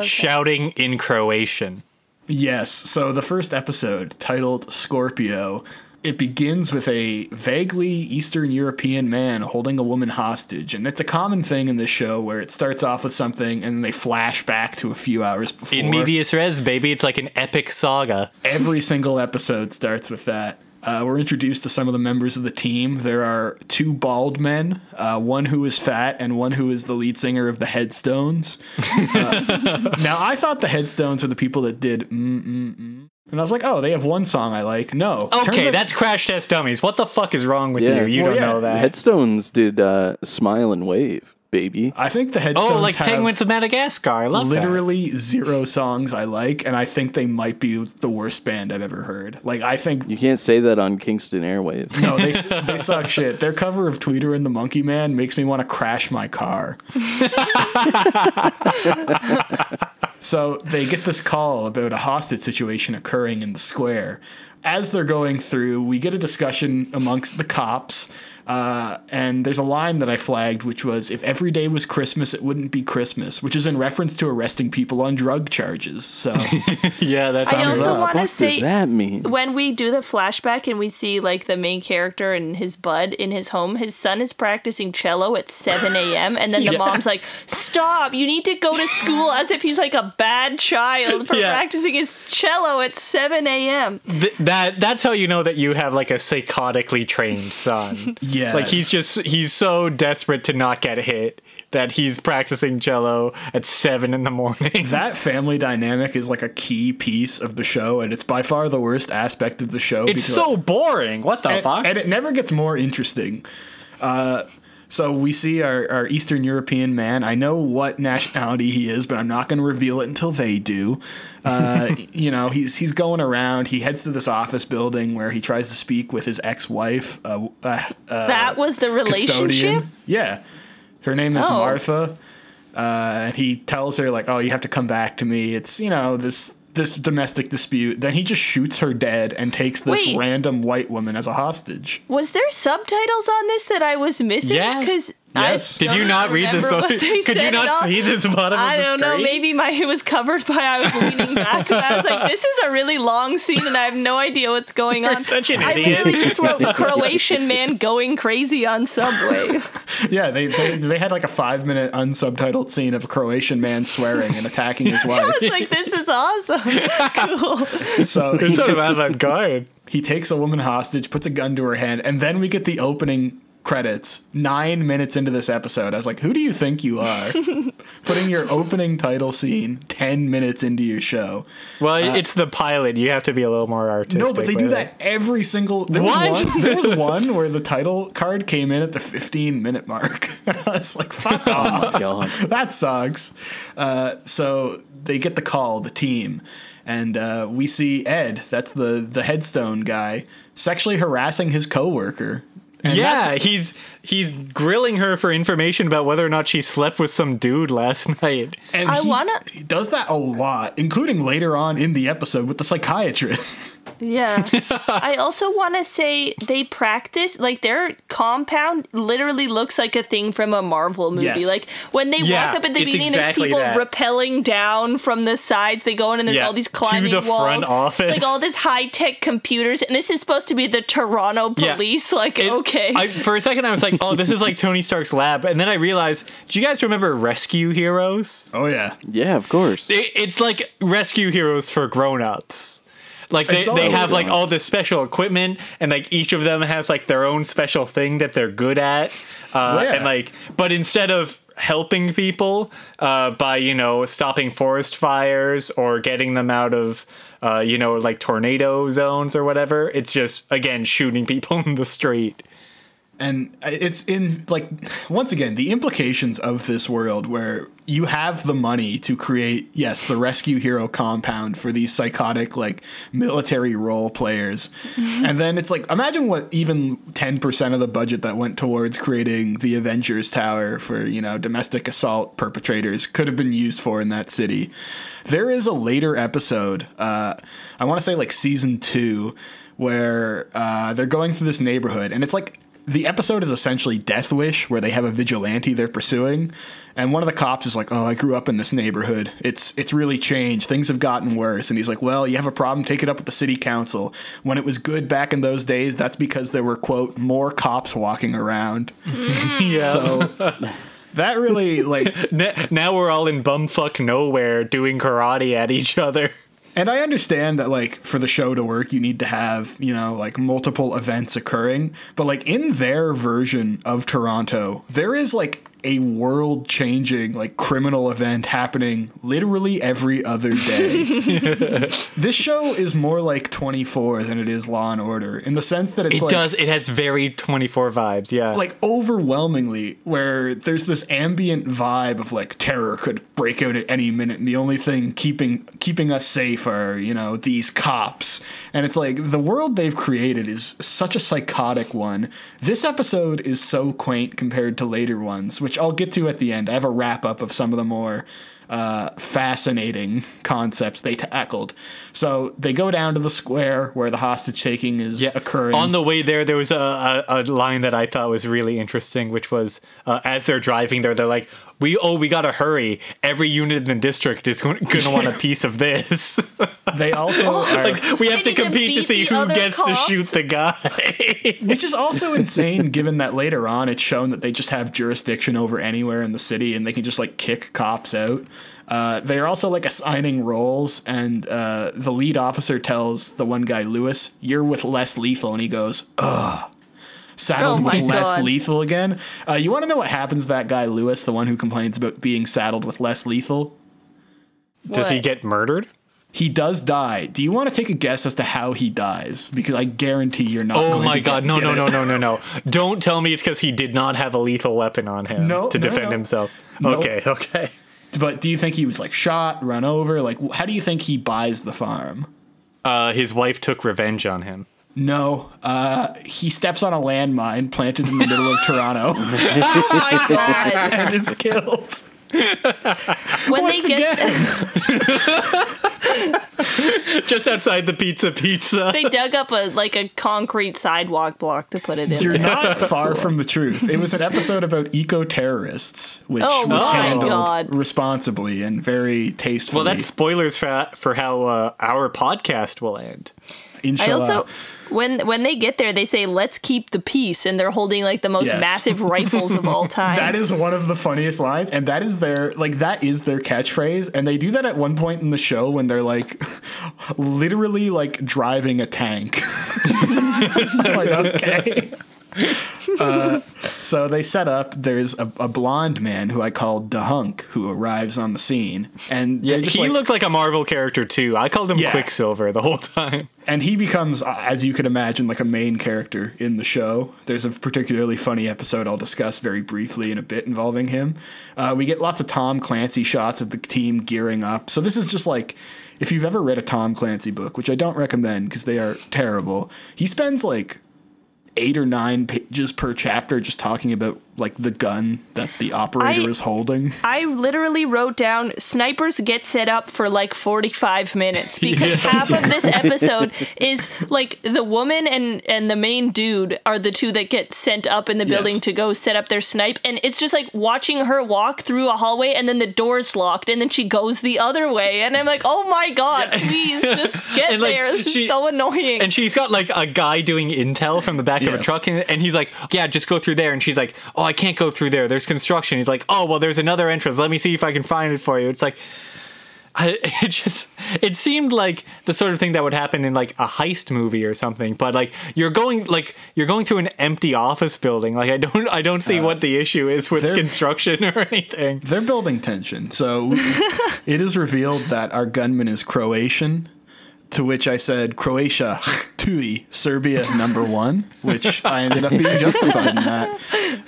Shouting in Croatian.
Yes, so the first episode, titled Scorpio, it begins with a vaguely Eastern European man holding a woman hostage. And it's a common thing in this show where it starts off with something and then they flash back to a few hours before.
In medias res, baby. It's like an epic saga.
Every single episode starts with that. Uh, we're introduced to some of the members of the team. There are two bald men, uh, one who is fat and one who is the lead singer of the Headstones. [laughs] Uh, now, I thought the Headstones were the people that did mm mm mm, and I was like, oh, they have one song I like. No,
Okay,
out-
that's Crash Test Dummies. What the fuck is wrong with
Yeah.
you? You
Well,
don't
yeah,
know that.
Headstones did uh, Smile and Wave, baby.
I think the Headstones
oh, like
have
Penguins of Madagascar. I love that.
literally zero songs I like, and I think they might be the worst band I've ever heard. Like, I think
You can't say that on Kingston Airwaves.
No, they [laughs] they suck shit. Their cover of Tweeter and the Monkey Man makes me want to crash my car. [laughs] so they get this call about a hostage situation occurring in the square. As they're going through, we get a discussion amongst the cops. Uh, and there's a line that I flagged, which was, "If every day was Christmas, it wouldn't be Christmas," which is in reference to arresting people on drug charges. So [laughs]
yeah, that's
I also want to
fuck does
say
that mean?
when we do the flashback and we see like the main character and his bud in his home, his son is practicing cello at 7 a.m. And then the [laughs]
Yeah.
mom's like, Stop, you need to go to school as if he's like a bad child for
Yeah.
practicing his cello at 7 a.m.
Th- that that's how you know that you have like a psychotically trained son.
Yeah. [laughs]
Like he's just he's so desperate to not get hit that he's practicing cello at seven in the morning. [laughs]
that family dynamic is like a key piece of the show, and it's by far the worst aspect of the show.
it's so boring. What the
and,
fuck?
and it never gets more interesting. Uh, so we see our, our Eastern European man. I know what nationality he is, but I'm not going to reveal it until they do. Uh, [laughs] you know, he's he's going around. He heads to this office building where he tries to speak with his ex-wife. Uh, uh, uh,
that was the relationship?
custodian. Yeah, her name is
Oh.
Martha, uh, and he tells her like, "Oh, you have to come back to me." It's you know this this domestic dispute. Then he just shoots her dead and takes this
Wait.
random white woman as a hostage.
Was there subtitles on this that I was missing?
Yeah.
Because
Yes.
Did you not read the
Remember what they
Could you not see the bottom
I
of the
don't know. Maybe my it was covered by I was leaning back, and I was like, "This is a really long scene, and I have no idea what's going on."
such an
I
idiot.
literally just wrote [laughs] Croatian man going crazy on subway. [laughs]
Yeah, they, they they had like a five minute unsubtitled scene of a Croatian man swearing and attacking his wife. [laughs]
I
wife.
was like, "This is awesome, cool."
So he,
It's sort
ta-
of avant-garde.
he takes a woman hostage, puts a gun to her head, and then we get the opening credits. Nine minutes into this episode, I was like, "Who do you think you are?" [laughs] Putting your opening title scene ten minutes into your show.
Well, it's the pilot. You have to be a little more artistic.
Uh, No, but they do that
it.
every single. There
What?
was one. There was [laughs] one where the title card came in at the 15 minute mark. [laughs] I was like, "Fuck off."
God.
that sucks. Uh, so they get the call, the team, and uh, we see Ed. That's the the headstone guy sexually harassing his coworker. And
yeah, he's he's grilling her for information about whether or not she slept with some dude last night.
and
I
he-
wanna-
He does that a lot, including later on in the episode with the psychiatrist. [laughs]
Yeah. [laughs] I also want to say they practice like their compound literally looks like a thing from a Marvel movie.
Yes.
Like when they
Yeah,
walk up at the beginning,
exactly
there's people
that.
rappelling down from the sides. They go in and there's
Yeah,
all these
to
climbing
the
walls.
front office.
It's like all this high tech computers, and this is supposed to be the Toronto
Yeah.
police. Like
It-
okay,
I, for a second, I was like, "Oh, this is like [laughs] Tony Stark's lab," and then I realized, do you guys remember Rescue Heroes?
Oh yeah,
Yeah, of course.
It, it's like Rescue Heroes for grown-ups. Like they, they have like all this special equipment, and like each of them has like their own special thing that they're good at. Uh,
Yeah.
And like, but instead of helping people uh, by you know stopping forest fires or getting them out of uh, you know like tornado zones or whatever, it's just again shooting people [laughs] in the street.
And it's in like once again the implications of this world where you have the money to create yes the rescue hero compound for these psychotic like military role players. And then it's like imagine what even 10% of the budget that went towards creating the avengers tower for you know domestic assault perpetrators could have been used for in that city. There is a later episode uh, i want to say like season two where uh, they're going through this neighborhood and it's like the episode is essentially Death Wish, where they have a vigilante they're pursuing, and one of the cops is like, "Oh, I grew up in this neighborhood. It's it's really changed. Things have gotten worse." And he's like, "Well, you have a problem. Take it up with the city council. When it was good back in those days, that's because there were quote more cops walking around." Mm. [laughs]
Yeah.
So that really like [laughs]
now we're all in bumfuck nowhere doing karate at each other.
And I understand that, like, for the show to work, you need to have, you know, like multiple events occurring. But, like, in their version of Toronto, there is, like, a world changing, like, criminal event happening literally every other day. [laughs] this show is more like 24 than it is Law and Order in the sense that it's
It
like.
does. It has very 24 vibes. Yeah.
like overwhelmingly where there's this ambient vibe of like terror could break out at any minute and the only thing keeping keeping us safe are you know these cops and it's like the world they've created is such a psychotic one this episode is so quaint compared to later ones which i'll get to at the end i have a wrap up of some of the more uh, fascinating concepts they tackled. So they go down to the square where the hostage taking is occurring.
On the way there, there was a, a, a line that I thought was really interesting, which was uh, as they're driving there, they're like, "We oh, we gotta hurry! Every unit in the district is going to want a [laughs] piece of this.
they also [laughs] are,
like we have to compete to see who
other
gets to shoot the guy." [laughs]
which is also insane given that later on it's shown that they just have jurisdiction over anywhere in the city and they can just like kick cops out uh, they are also like assigning roles and uh, the lead officer tells the one guy lewis you're with less lethal and he goes ugh saddled
Oh
with
my
less
God.
lethal again uh, you want to know what happens to that guy lewis the one who complains about being saddled with less lethal
Does he get murdered?
he does die do you want to take a guess as to how he dies because i guarantee you're not
Oh
going
my
to
god,
get-
no,
get
no, no, no, no, no. Don't tell me it's because he did not have a lethal weapon on him
No,
to
no,
defend
no.
himself.
No.
Okay, okay.
But do you think he was like shot, run over? Like, how do you think he buys the farm?
Uh, his wife took revenge on him.
No, uh, he steps on a landmine planted in the middle of Toronto [laughs]
Oh my [laughs] god!
and is killed. [laughs]
When
Once
they get
again,
Just outside the pizza pizza.
they dug up a like a concrete sidewalk block to put it in.
you're
there.
not far from the truth. It was an episode about eco terrorists, which
Oh
was
my
handled
God.
responsibly and very tastefully.
Well, that's spoilers for for how uh, our podcast will end.
I also when when they get there, they say, "Let's keep the peace," and they're holding like the most
Yes.
massive rifles of all [laughs] time.
That is one of the funniest lines, and that is their like that is their catchphrase, and they do that at one point in the show when they're like [laughs] literally like driving a tank. [laughs] like okay. [laughs] Uh, so they set up. There's a, a blonde man who I call Dahunk who arrives on the scene, and
Yeah,
just
he
like,
looked like a Marvel character too. I called him
Yeah.
Quicksilver the whole time.
and he becomes, uh, as you can imagine, like a main character in the show. There's a particularly funny episode I'll discuss very briefly in a bit involving him. Uh, we get lots of Tom Clancy shots of the team gearing up. So this is just like, if you've ever read a Tom Clancy book, which I don't recommend because they are terrible, he spends like eight or nine pages per chapter just talking about like the gun that the operator
I-
is holding.
I literally wrote down snipers get set up for like 45 minutes because [laughs] half of this episode is like the woman and and the main dude are the two that get sent up in the building
Yes.
to go set up their snipe and it's just like watching her walk through a hallway and then the door's locked and then she goes the other way and I'm like, "Oh my god, please just [laughs] get
And, like,
there. This
she-
is so annoying."
And she's got like a guy doing intel from the back of a truck, and, and he's like, "Yeah, just go through there." And she's like, "Oh, I can't go through there. There's construction." He's like, "Oh, well, there's another entrance. Let me see if I can find it for you." It's like, I, [laughs] it just it seemed like the sort of thing that would happen in like a heist movie or something. But like you're going like you're going through an empty office building. Like I don't I don't see uh, what the issue is with construction [laughs] or anything.
They're building tension. So [laughs] it is revealed that our gunman is Croatian, to which I said, Croatia, [laughs] tui, Serbia, number one, which I ended up being justified in that.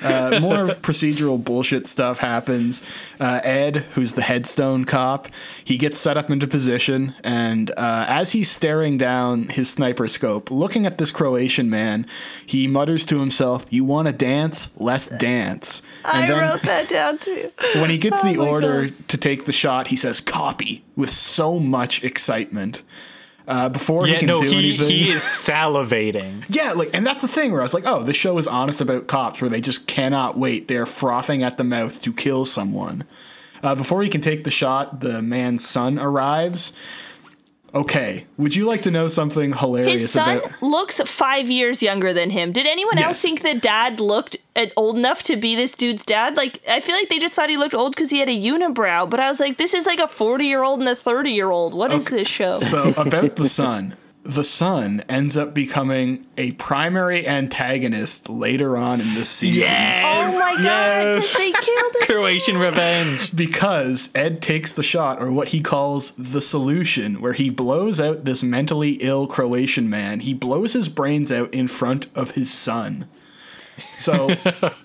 Uh, more procedural bullshit stuff happens. Uh, Ed, who's the headstone cop, he gets set up into position, and uh, as he's staring down his sniper scope, looking at this Croatian man, he mutters to himself, You want to dance? Let's dance.
I
then-
wrote that down too.
when he gets
Oh
the order
God.
to take the shot, he says "copy" with so much excitement. Uh, before he can
no,
do
he
anything,
he is salivating. [laughs]
yeah, like, and that's the thing where I was like, "Oh, this show is honest about cops, where they just cannot wait. They're frothing at the mouth to kill someone." Uh, before he can take the shot, the man's son arrives. Okay, would you like to know something hilarious
His son
about?
looks five years younger than him. Did anyone
Yes.
else think that dad looked old enough to be this dude's dad? Like, I feel like they just thought he looked old because he had a unibrow. But I was like, this is like a forty-year-old and a thirty-year-old. What is
Okay.
this show?
So [laughs] about the son, the son ends up becoming a primary antagonist later on in this season. Yes!
oh my god! 'cause They killed him.
Croatian revenge.
because Ed takes the shot, or what he calls the solution, where he blows out this mentally ill Croatian man. He blows his brains out in front of his son. So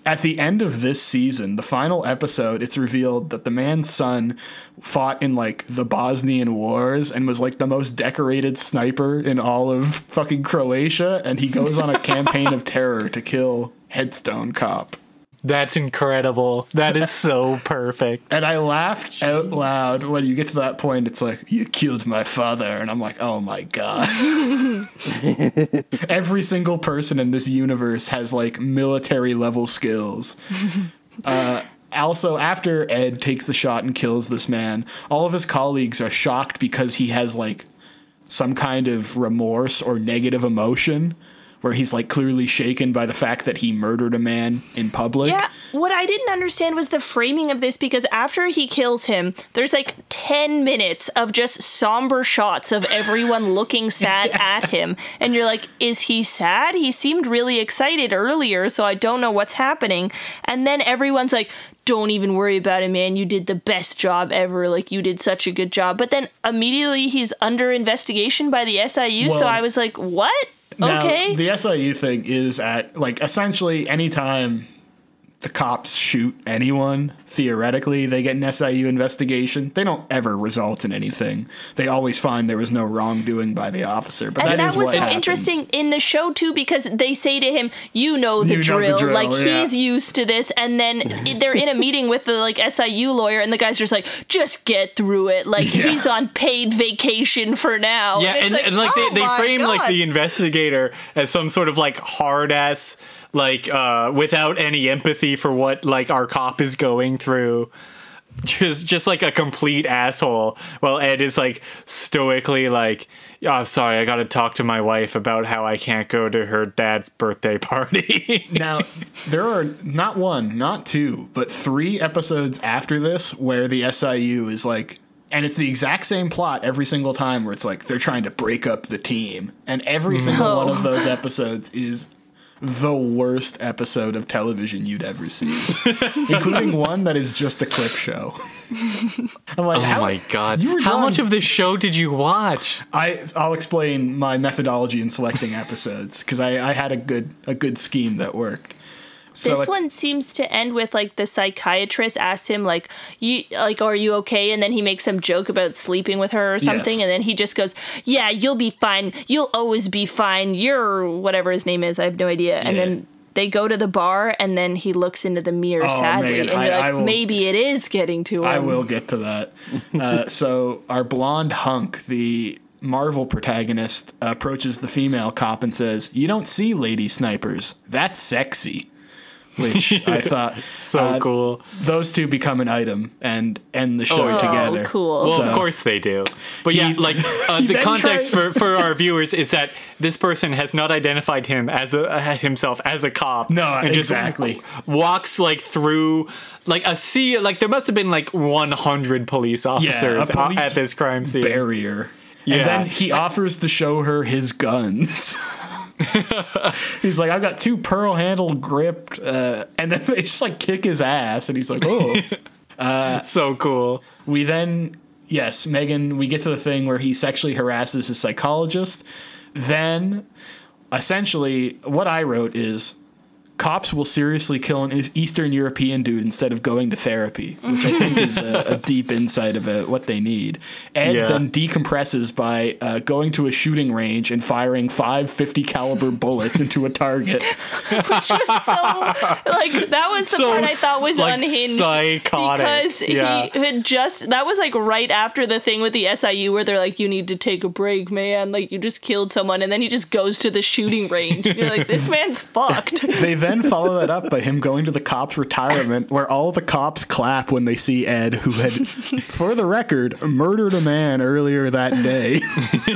at the end of this season, the final episode, it's revealed that the man's son fought in like the Bosnian Wars and was like the most decorated sniper in all of fucking Croatia, and he goes on a [laughs] campaign of terror to kill Headstone Cop.
That's incredible. That is so [laughs] perfect.
And I laughed out loud when you get to that point. It's like, you killed my father. And I'm like, oh my God. [laughs] Every single person in this universe has like military level skills. [laughs] Uh, also, after Ed takes the shot and kills this man, all of his colleagues are shocked because he has like some kind of remorse or negative emotion where he's like clearly shaken by the fact that he murdered a man in public.
Yeah, what I didn't understand was the framing of this because after he kills him, there's like 10 minutes of just somber shots of everyone [laughs] looking sad at him. And you're like, is he sad? He seemed really excited earlier, so I don't know what's happening. And then everyone's like, don't even worry about it, man. You did the best job ever. Like, you did such a good job. But then immediately he's under investigation by the SIU. so I was like, what?
Now,
okay.
The SIU thing is at like essentially anytime the cops shoot anyone, theoretically, they get an SIU investigation. They don't ever result in anything. They always find there was no wrongdoing by the officer. But
and
that
that,
is
was
what
so
happens.
interesting in the show too because they say to him you know the,
You know the
drill.
drill,
like
yeah.
he's used to this and then [laughs] they're in a meeting with the like siu lawyer and the guy's just like just get through it like
Yeah.
he's on paid vacation for now
Yeah,
it's
and, and like
oh
they, they oh
my
frame like the investigator as some sort of like hard ass like uh without any empathy for what like our cop is going through. Just just like a complete asshole. While Ed is like stoically like Oh, sorry, I gotta talk to my wife about how I can't go to her dad's birthday [laughs] party.
Now, there are not one, not two, but three episodes after this where the SIU is like, and it's the exact same plot every single time where it's like they're trying to break up the team. And every single one of those episodes is the worst episode of television you'd ever see, [laughs] including one that is just a clip show. I'm like,
oh
how,
my god. How
done-
much of this show did you watch?
I I'll explain my methodology in selecting episodes because I, I had a good a good scheme that worked. So
this
it-
one seems to end with like the psychiatrist asks him like you like are you okay and then he makes some joke about sleeping with her or something
Yes.
and then he just goes yeah you'll be fine you'll always be fine you're whatever his name is I have no idea and then they go to the bar and then he looks into the mirror
Oh,
sadly
Megan,
and you're
I-
like
will-
maybe it is getting to him
I will get to that. Uh, [laughs] so our blonde hunk, the Marvel protagonist, approaches the female cop and says, "You don't see lady snipers. That's sexy." Which I [laughs] thought
So
uh,
cool.
Those two become an item and end the show
Oh,
together.
cool.
Well,
So-
of course they do. But yeah, like [laughs] uh, the context
tried-
for, for [laughs] our viewers is that this person has not identified him as a uh, himself as a cop.
No,
and just
exactly.
walks like through like a sea. Like there must have been like 100 police officers
a
uh,
police
at this crime scene.
barrier.
Yeah.
And then he offers to show her his guns. [laughs] he's like, I've got two pearl handled gripped, uh, and then they just like kick his ass, and he's like, oh. [laughs]
So cool.
we then, yes, Megan, we get to the thing where he sexually harasses his psychologist. Then, essentially, what I wrote is cops will seriously kill an Eastern European dude instead of going to therapy, which I think is a, a deep insight about what they need. Ed
Yeah.
then decompresses by uh, going to a shooting range and firing five 50 caliber bullets into a target. [laughs]
which was so like that was the
So
part I thought was
like,
unhinged
psychotic.
because
Yeah.
he had just that was like right after the thing with the SIU where they're like you need to take a break man like you just killed someone and then he just goes to the shooting range you're like this man's fucked
They then follow that up by him going to the cops' retirement, where all the cops clap when they see Ed, who had, for the record, murdered a man earlier that day. [laughs]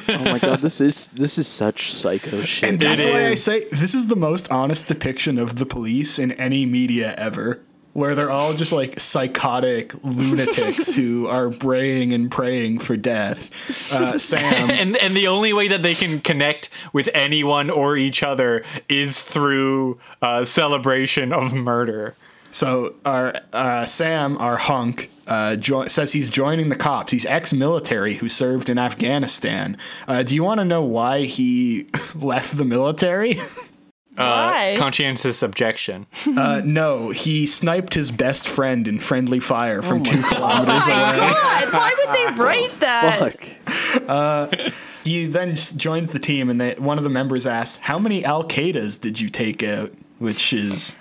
Oh my god, this is this is such psycho shit.
And that's
It
why I say this is the most honest depiction of the police in any media ever. Where they're all just like psychotic lunatics [laughs] who are braying and praying for death. Uh, [laughs] Sam,
and and the only way that they can connect with anyone or each other is through uh, celebration of murder.
So our uh, Sam, our hunk, uh, jo- says he's joining the cops. He's ex-military who served in Afghanistan. Uh, do you want to know why he [laughs] left the military?
Why
Conscientious objection. [laughs]
uh, no, he sniped his best friend in friendly fire from two kilometers
Oh my
away.
God, why would they write [laughs] that
Fuck.
He then joins the team, and they, one of the members asks, "How many Al Qaedas did you take out?" which is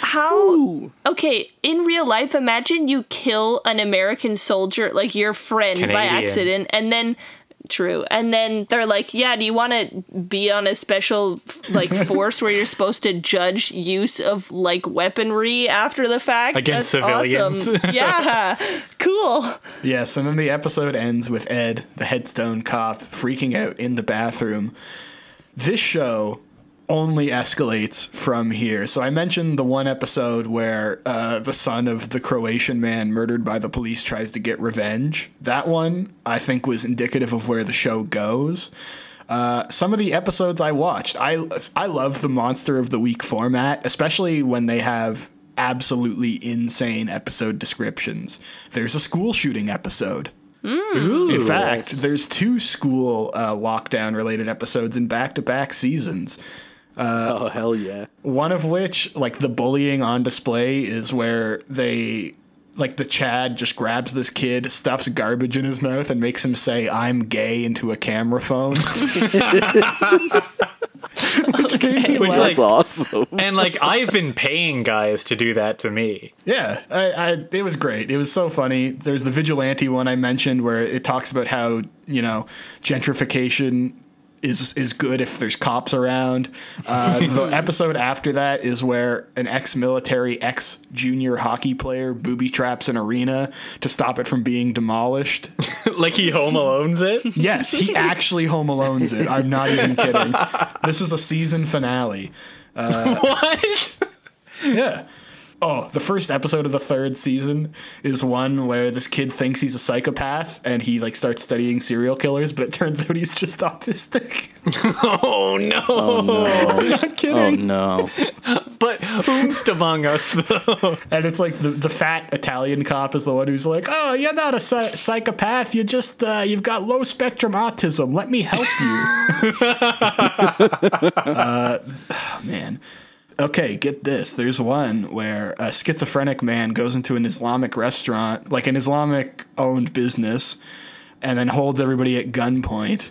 How? Okay, in real life, imagine you kill an American soldier, like your friend, by accident, and then. True. And then they're like, "Yeah, do you want to be on a special like [laughs] force where you're supposed to judge use of like weaponry after the fact
Against
That's
civilians."
awesome. [laughs] yeah, cool.
Yes, and then the episode ends with Ed, the headstone cop, freaking out in the bathroom. This show only escalates from here. So I mentioned the one episode where uh, the son of the Croatian man murdered by the police tries to get revenge. That one, I think, was indicative of where the show goes. Uh, some of the episodes I watched, I I love the monster of the week format, especially when they have absolutely insane episode descriptions. There's a school shooting episode. In fact, there's two school uh, lockdown related episodes in back to back seasons.
Uh, oh hell yeah!
One of which, like the bullying on display, is where they, like the Chad just grabs this kid, stuffs garbage in his mouth, and makes him say "I'm gay" into a camera phone. [laughs] [laughs] Which made me
Which,
laugh.
like-
That's awesome.
And like I've been paying guys to do that to me.
Yeah, I, I, it was great. It was so funny. There's the vigilante one I mentioned where it talks about how you know gentrification is is good if there's cops around. Uh, the [laughs] episode after that is where an ex-military, ex-junior hockey player booby traps an arena to stop it from being demolished. [laughs]
like he home alones it.
Yes, he actually home alones it. I'm not even [laughs] kidding. This is a season finale.
what?
Yeah. Oh, the first episode of the third season is one where this kid thinks he's a psychopath and he like starts studying serial killers, but it turns out he's just autistic. [laughs]
Oh no.
Oh no! [laughs]
Not
oh
kidding.
no!
But whomst among us though? [laughs]
And it's like the, the fat Italian cop is the one who's like, "Oh, you're not a psy- psychopath. You just uh, you've got low spectrum autism. Let me help you." uh, [sighs] man. Okay, get this. There's one where a schizophrenic man goes into an Islamic restaurant, like an Islamic owned business, and then holds everybody at gunpoint.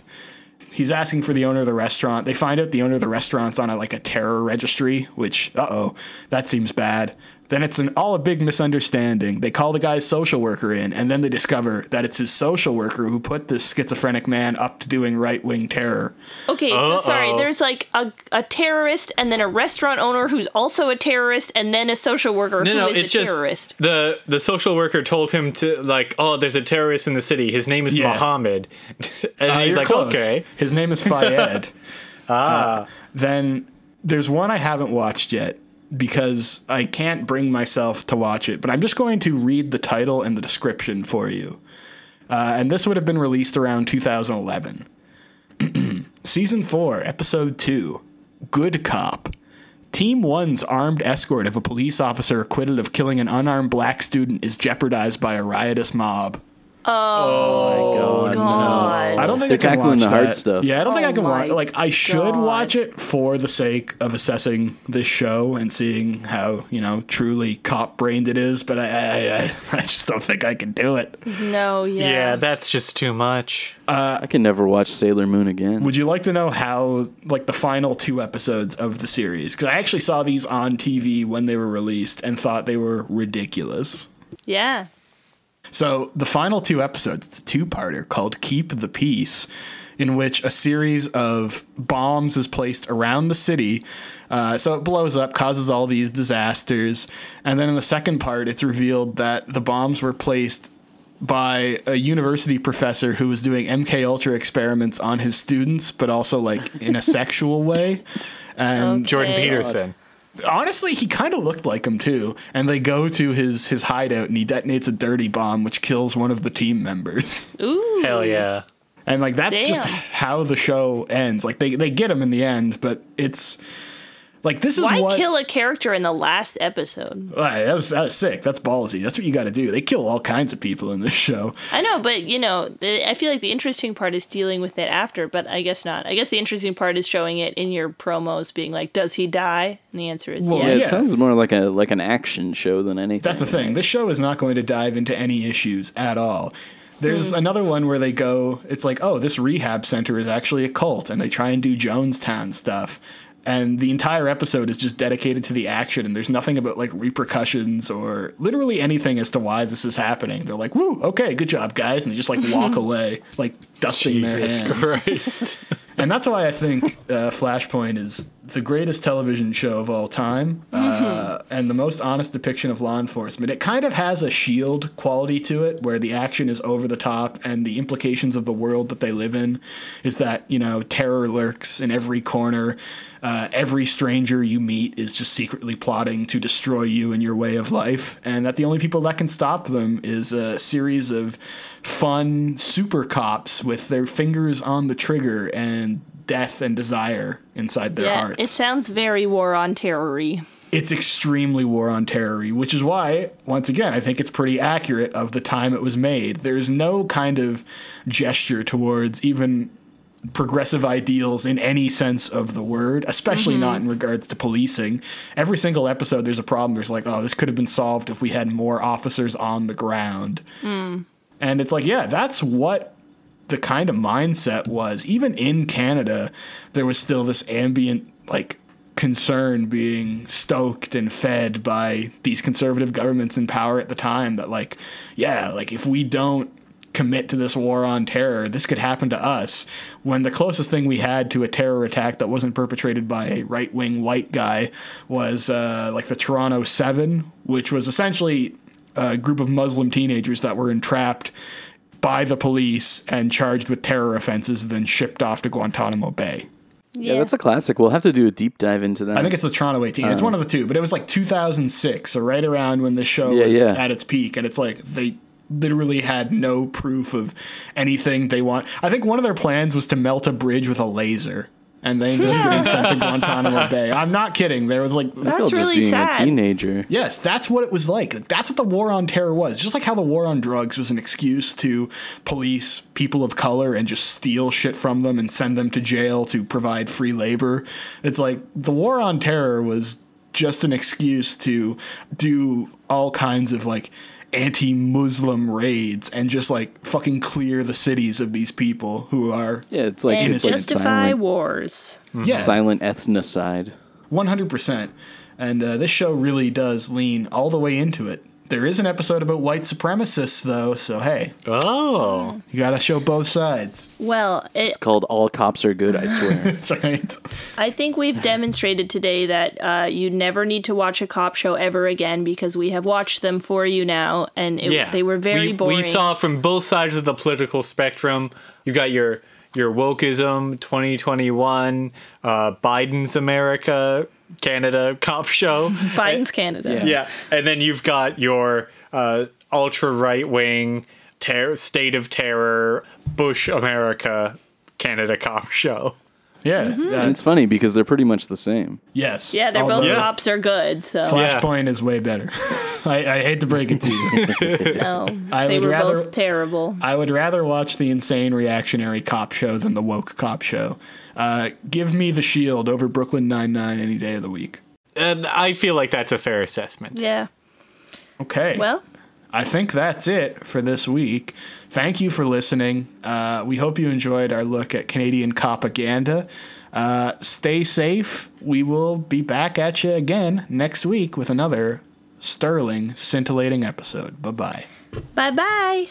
He's asking for the owner of the restaurant. They find out the owner of the restaurant's on a, like a terror registry, which, uh oh, that seems bad. Then it's an all a big misunderstanding. They call the guy's social worker in, and then they discover that it's his social worker who put this schizophrenic man up to doing right wing terror.
Okay, so sorry. There's like a, a terrorist, and then a restaurant owner who's also a terrorist, and then a social worker
No,
who
no,
is
it's
a
just
terrorist.
the the social worker told him to like, oh, there's a terrorist in the city. His name is
Yeah.
Mohammed, [laughs] and
Uh,
he's like,
close.
okay.
His name is Fayed. [laughs] ah. then there's one I haven't watched yet because I can't bring myself to watch it, but I'm just going to read the title and the description for you. Uh, and this would have been released around 2011. [clears throat] Season 4, Episode 2 Good Cop. Team 1's armed escort of a police officer acquitted of killing an unarmed black student is jeopardized by a riotous mob.
Oh, oh God!
God.
I don't think
They're
I can
tackling
watch
the hard
that.
stuff.
Yeah, I don't think
Oh
I can watch.
my
Like, I should
God.
watch it for the sake of assessing this show and seeing how you know truly cop brained it is. But I, I, I, [laughs] I just don't think I can do it.
No, yeah.
Yeah, that's just too much.
Uh, I can never watch Sailor Moon again.
Would you like to know how, like, the final two episodes of the series? Because I actually saw these on TV when they were released and thought they were ridiculous.
yeah.
So the final two episodes, it's a two-parter called "Keep the Peace," in which a series of bombs is placed around the city. Uh, so it blows up, causes all these disasters, and then in the second part, it's revealed that the bombs were placed by a university professor who was doing MK Ultra experiments on his students, but also like in a [laughs] sexual way. And
Jordan
Okay.
Peterson.
Honestly, he kind of looked like him too. And they go to his his hideout, and he detonates a dirty bomb, which kills one of the team members. [laughs]
Ooh.
Hell yeah.
And like that's just how the show ends. Like they they get him in the end, but it's like this is
Why
what
kill a character in the last episode?
Right, that was that was sick. That's ballsy. That's what you got to do. They kill all kinds of people in this show.
I know, but you know, the, I feel like the interesting part is dealing with it after, but I guess not. I guess the interesting part is showing it in your promos, being like, "Does he die?" And the answer is
Well,
yeah, it
yeah.
sounds more like a like an action show than anything.
That's the thing. This show is not going to dive into any issues at all. There's hmm. another one where they go, it's like, oh, this rehab center is actually a cult, and they try and do Jonestown stuff. And the entire episode is just dedicated to the action and there's nothing about like repercussions or literally anything as to why this is happening. They're like woo okay good job guys and they just like [laughs] walk away like dusting their
Jesus
hands.
Christ. [laughs]
and that's why i think uh, flashpoint is the greatest television show of all time uh, and the most honest depiction of law enforcement. It kind of has a shield quality to it where the action is over the top and the implications of the world that they live in is that you know terror lurks in every corner uh, every stranger you meet is just secretly plotting to destroy you and your way of life, and that the only people that can stop them is a series of fun super cops with their fingers on the trigger and death and desire inside their
yeah,
hearts.
it sounds very war on terror
it's extremely war on terror, which is why, once again, I think it's pretty accurate of the time it was made. There's no kind of gesture towards even progressive ideals in any sense of the word, especially not mm-hmm. in regards to policing. Every single episode, there's a problem. There's like, oh, this could have been solved if we had more officers on the ground. Mm. And it's like, yeah, that's what the kind of mindset was. Even in Canada, there was still this ambient, like, concern being stoked and fed by these conservative governments in power at the time that, like, yeah, like, if we don't commit to this war on terror, this could happen to us. When the closest thing we had to a terror attack that wasn't perpetrated by a right wing white guy was uh, like the Toronto Seven, which was essentially a group of Muslim teenagers that were entrapped by the police and charged with terror offenses, then shipped off to Guantanamo Bay.
Yeah, that's a classic. We'll have to do a deep dive into that.
I think it's the Toronto 18. it's one of the two, but it was like 2006, so right around when the show
Yeah,
was
yeah.
at its peak, and it's like they literally had no proof of anything they want. I think one of their plans was to melt a bridge with a laser, and they ended up getting sent to Guantanamo [laughs] Bay. I'm not kidding. There was like.
That's
Still just
really
being
sad.
a teenager.
Yes, that's what it was like. Like, That's what the war on terror was. Just like how the war on drugs was an excuse to police people of color and just steal shit from them and send them to jail to provide free labor. It's like the war on terror was just an excuse to do all kinds of like anti-Muslim raids and just like fucking clear the cities of these people who are
Yeah, it's like
and
it's like
justify
silent,
wars.
yeah
silent ethnocide.
One hundred percent. And uh, this show really does lean all the way into it. There is an episode about white supremacists, though, so hey,
Oh.
you gotta show both sides.
Well, it,
It's called All Cops Are Good, I swear. [laughs]
That's right.
I think we've demonstrated today that uh, you never need to watch a cop show ever again because we have watched them for you now, and it,
Yeah.
they were very
we,
boring.
We saw from both sides of the political spectrum. You got your your wokeism 2021, uh, Biden's America, Canada cop show. [laughs]
Biden's Canada.
Yeah.
yeah. And then you've got your uh, ultra right wing ter- state of terror Bush America Canada cop show.
Yeah.
Mm-hmm.
and it's funny because they're pretty much the same.
yes.
Yeah, they're
Although
both
Yeah.
cops are good. So
Flashpoint is way better. [laughs] I, I hate to break it to you. [laughs]
no,
I
they were
rather-
both terrible.
I would rather watch the insane reactionary cop show than the woke cop show. Uh, give me the Shield over Brooklyn Nine Nine any day of the week.
And I feel like that's a fair assessment.
Yeah.
Okay.
Well,
I think that's it for this week. Thank you for listening. Uh, we hope you enjoyed our look at Canadian propaganda. Uh, stay safe. We will be back at you again next week with another sterling, scintillating episode. Bye bye.
bye bye.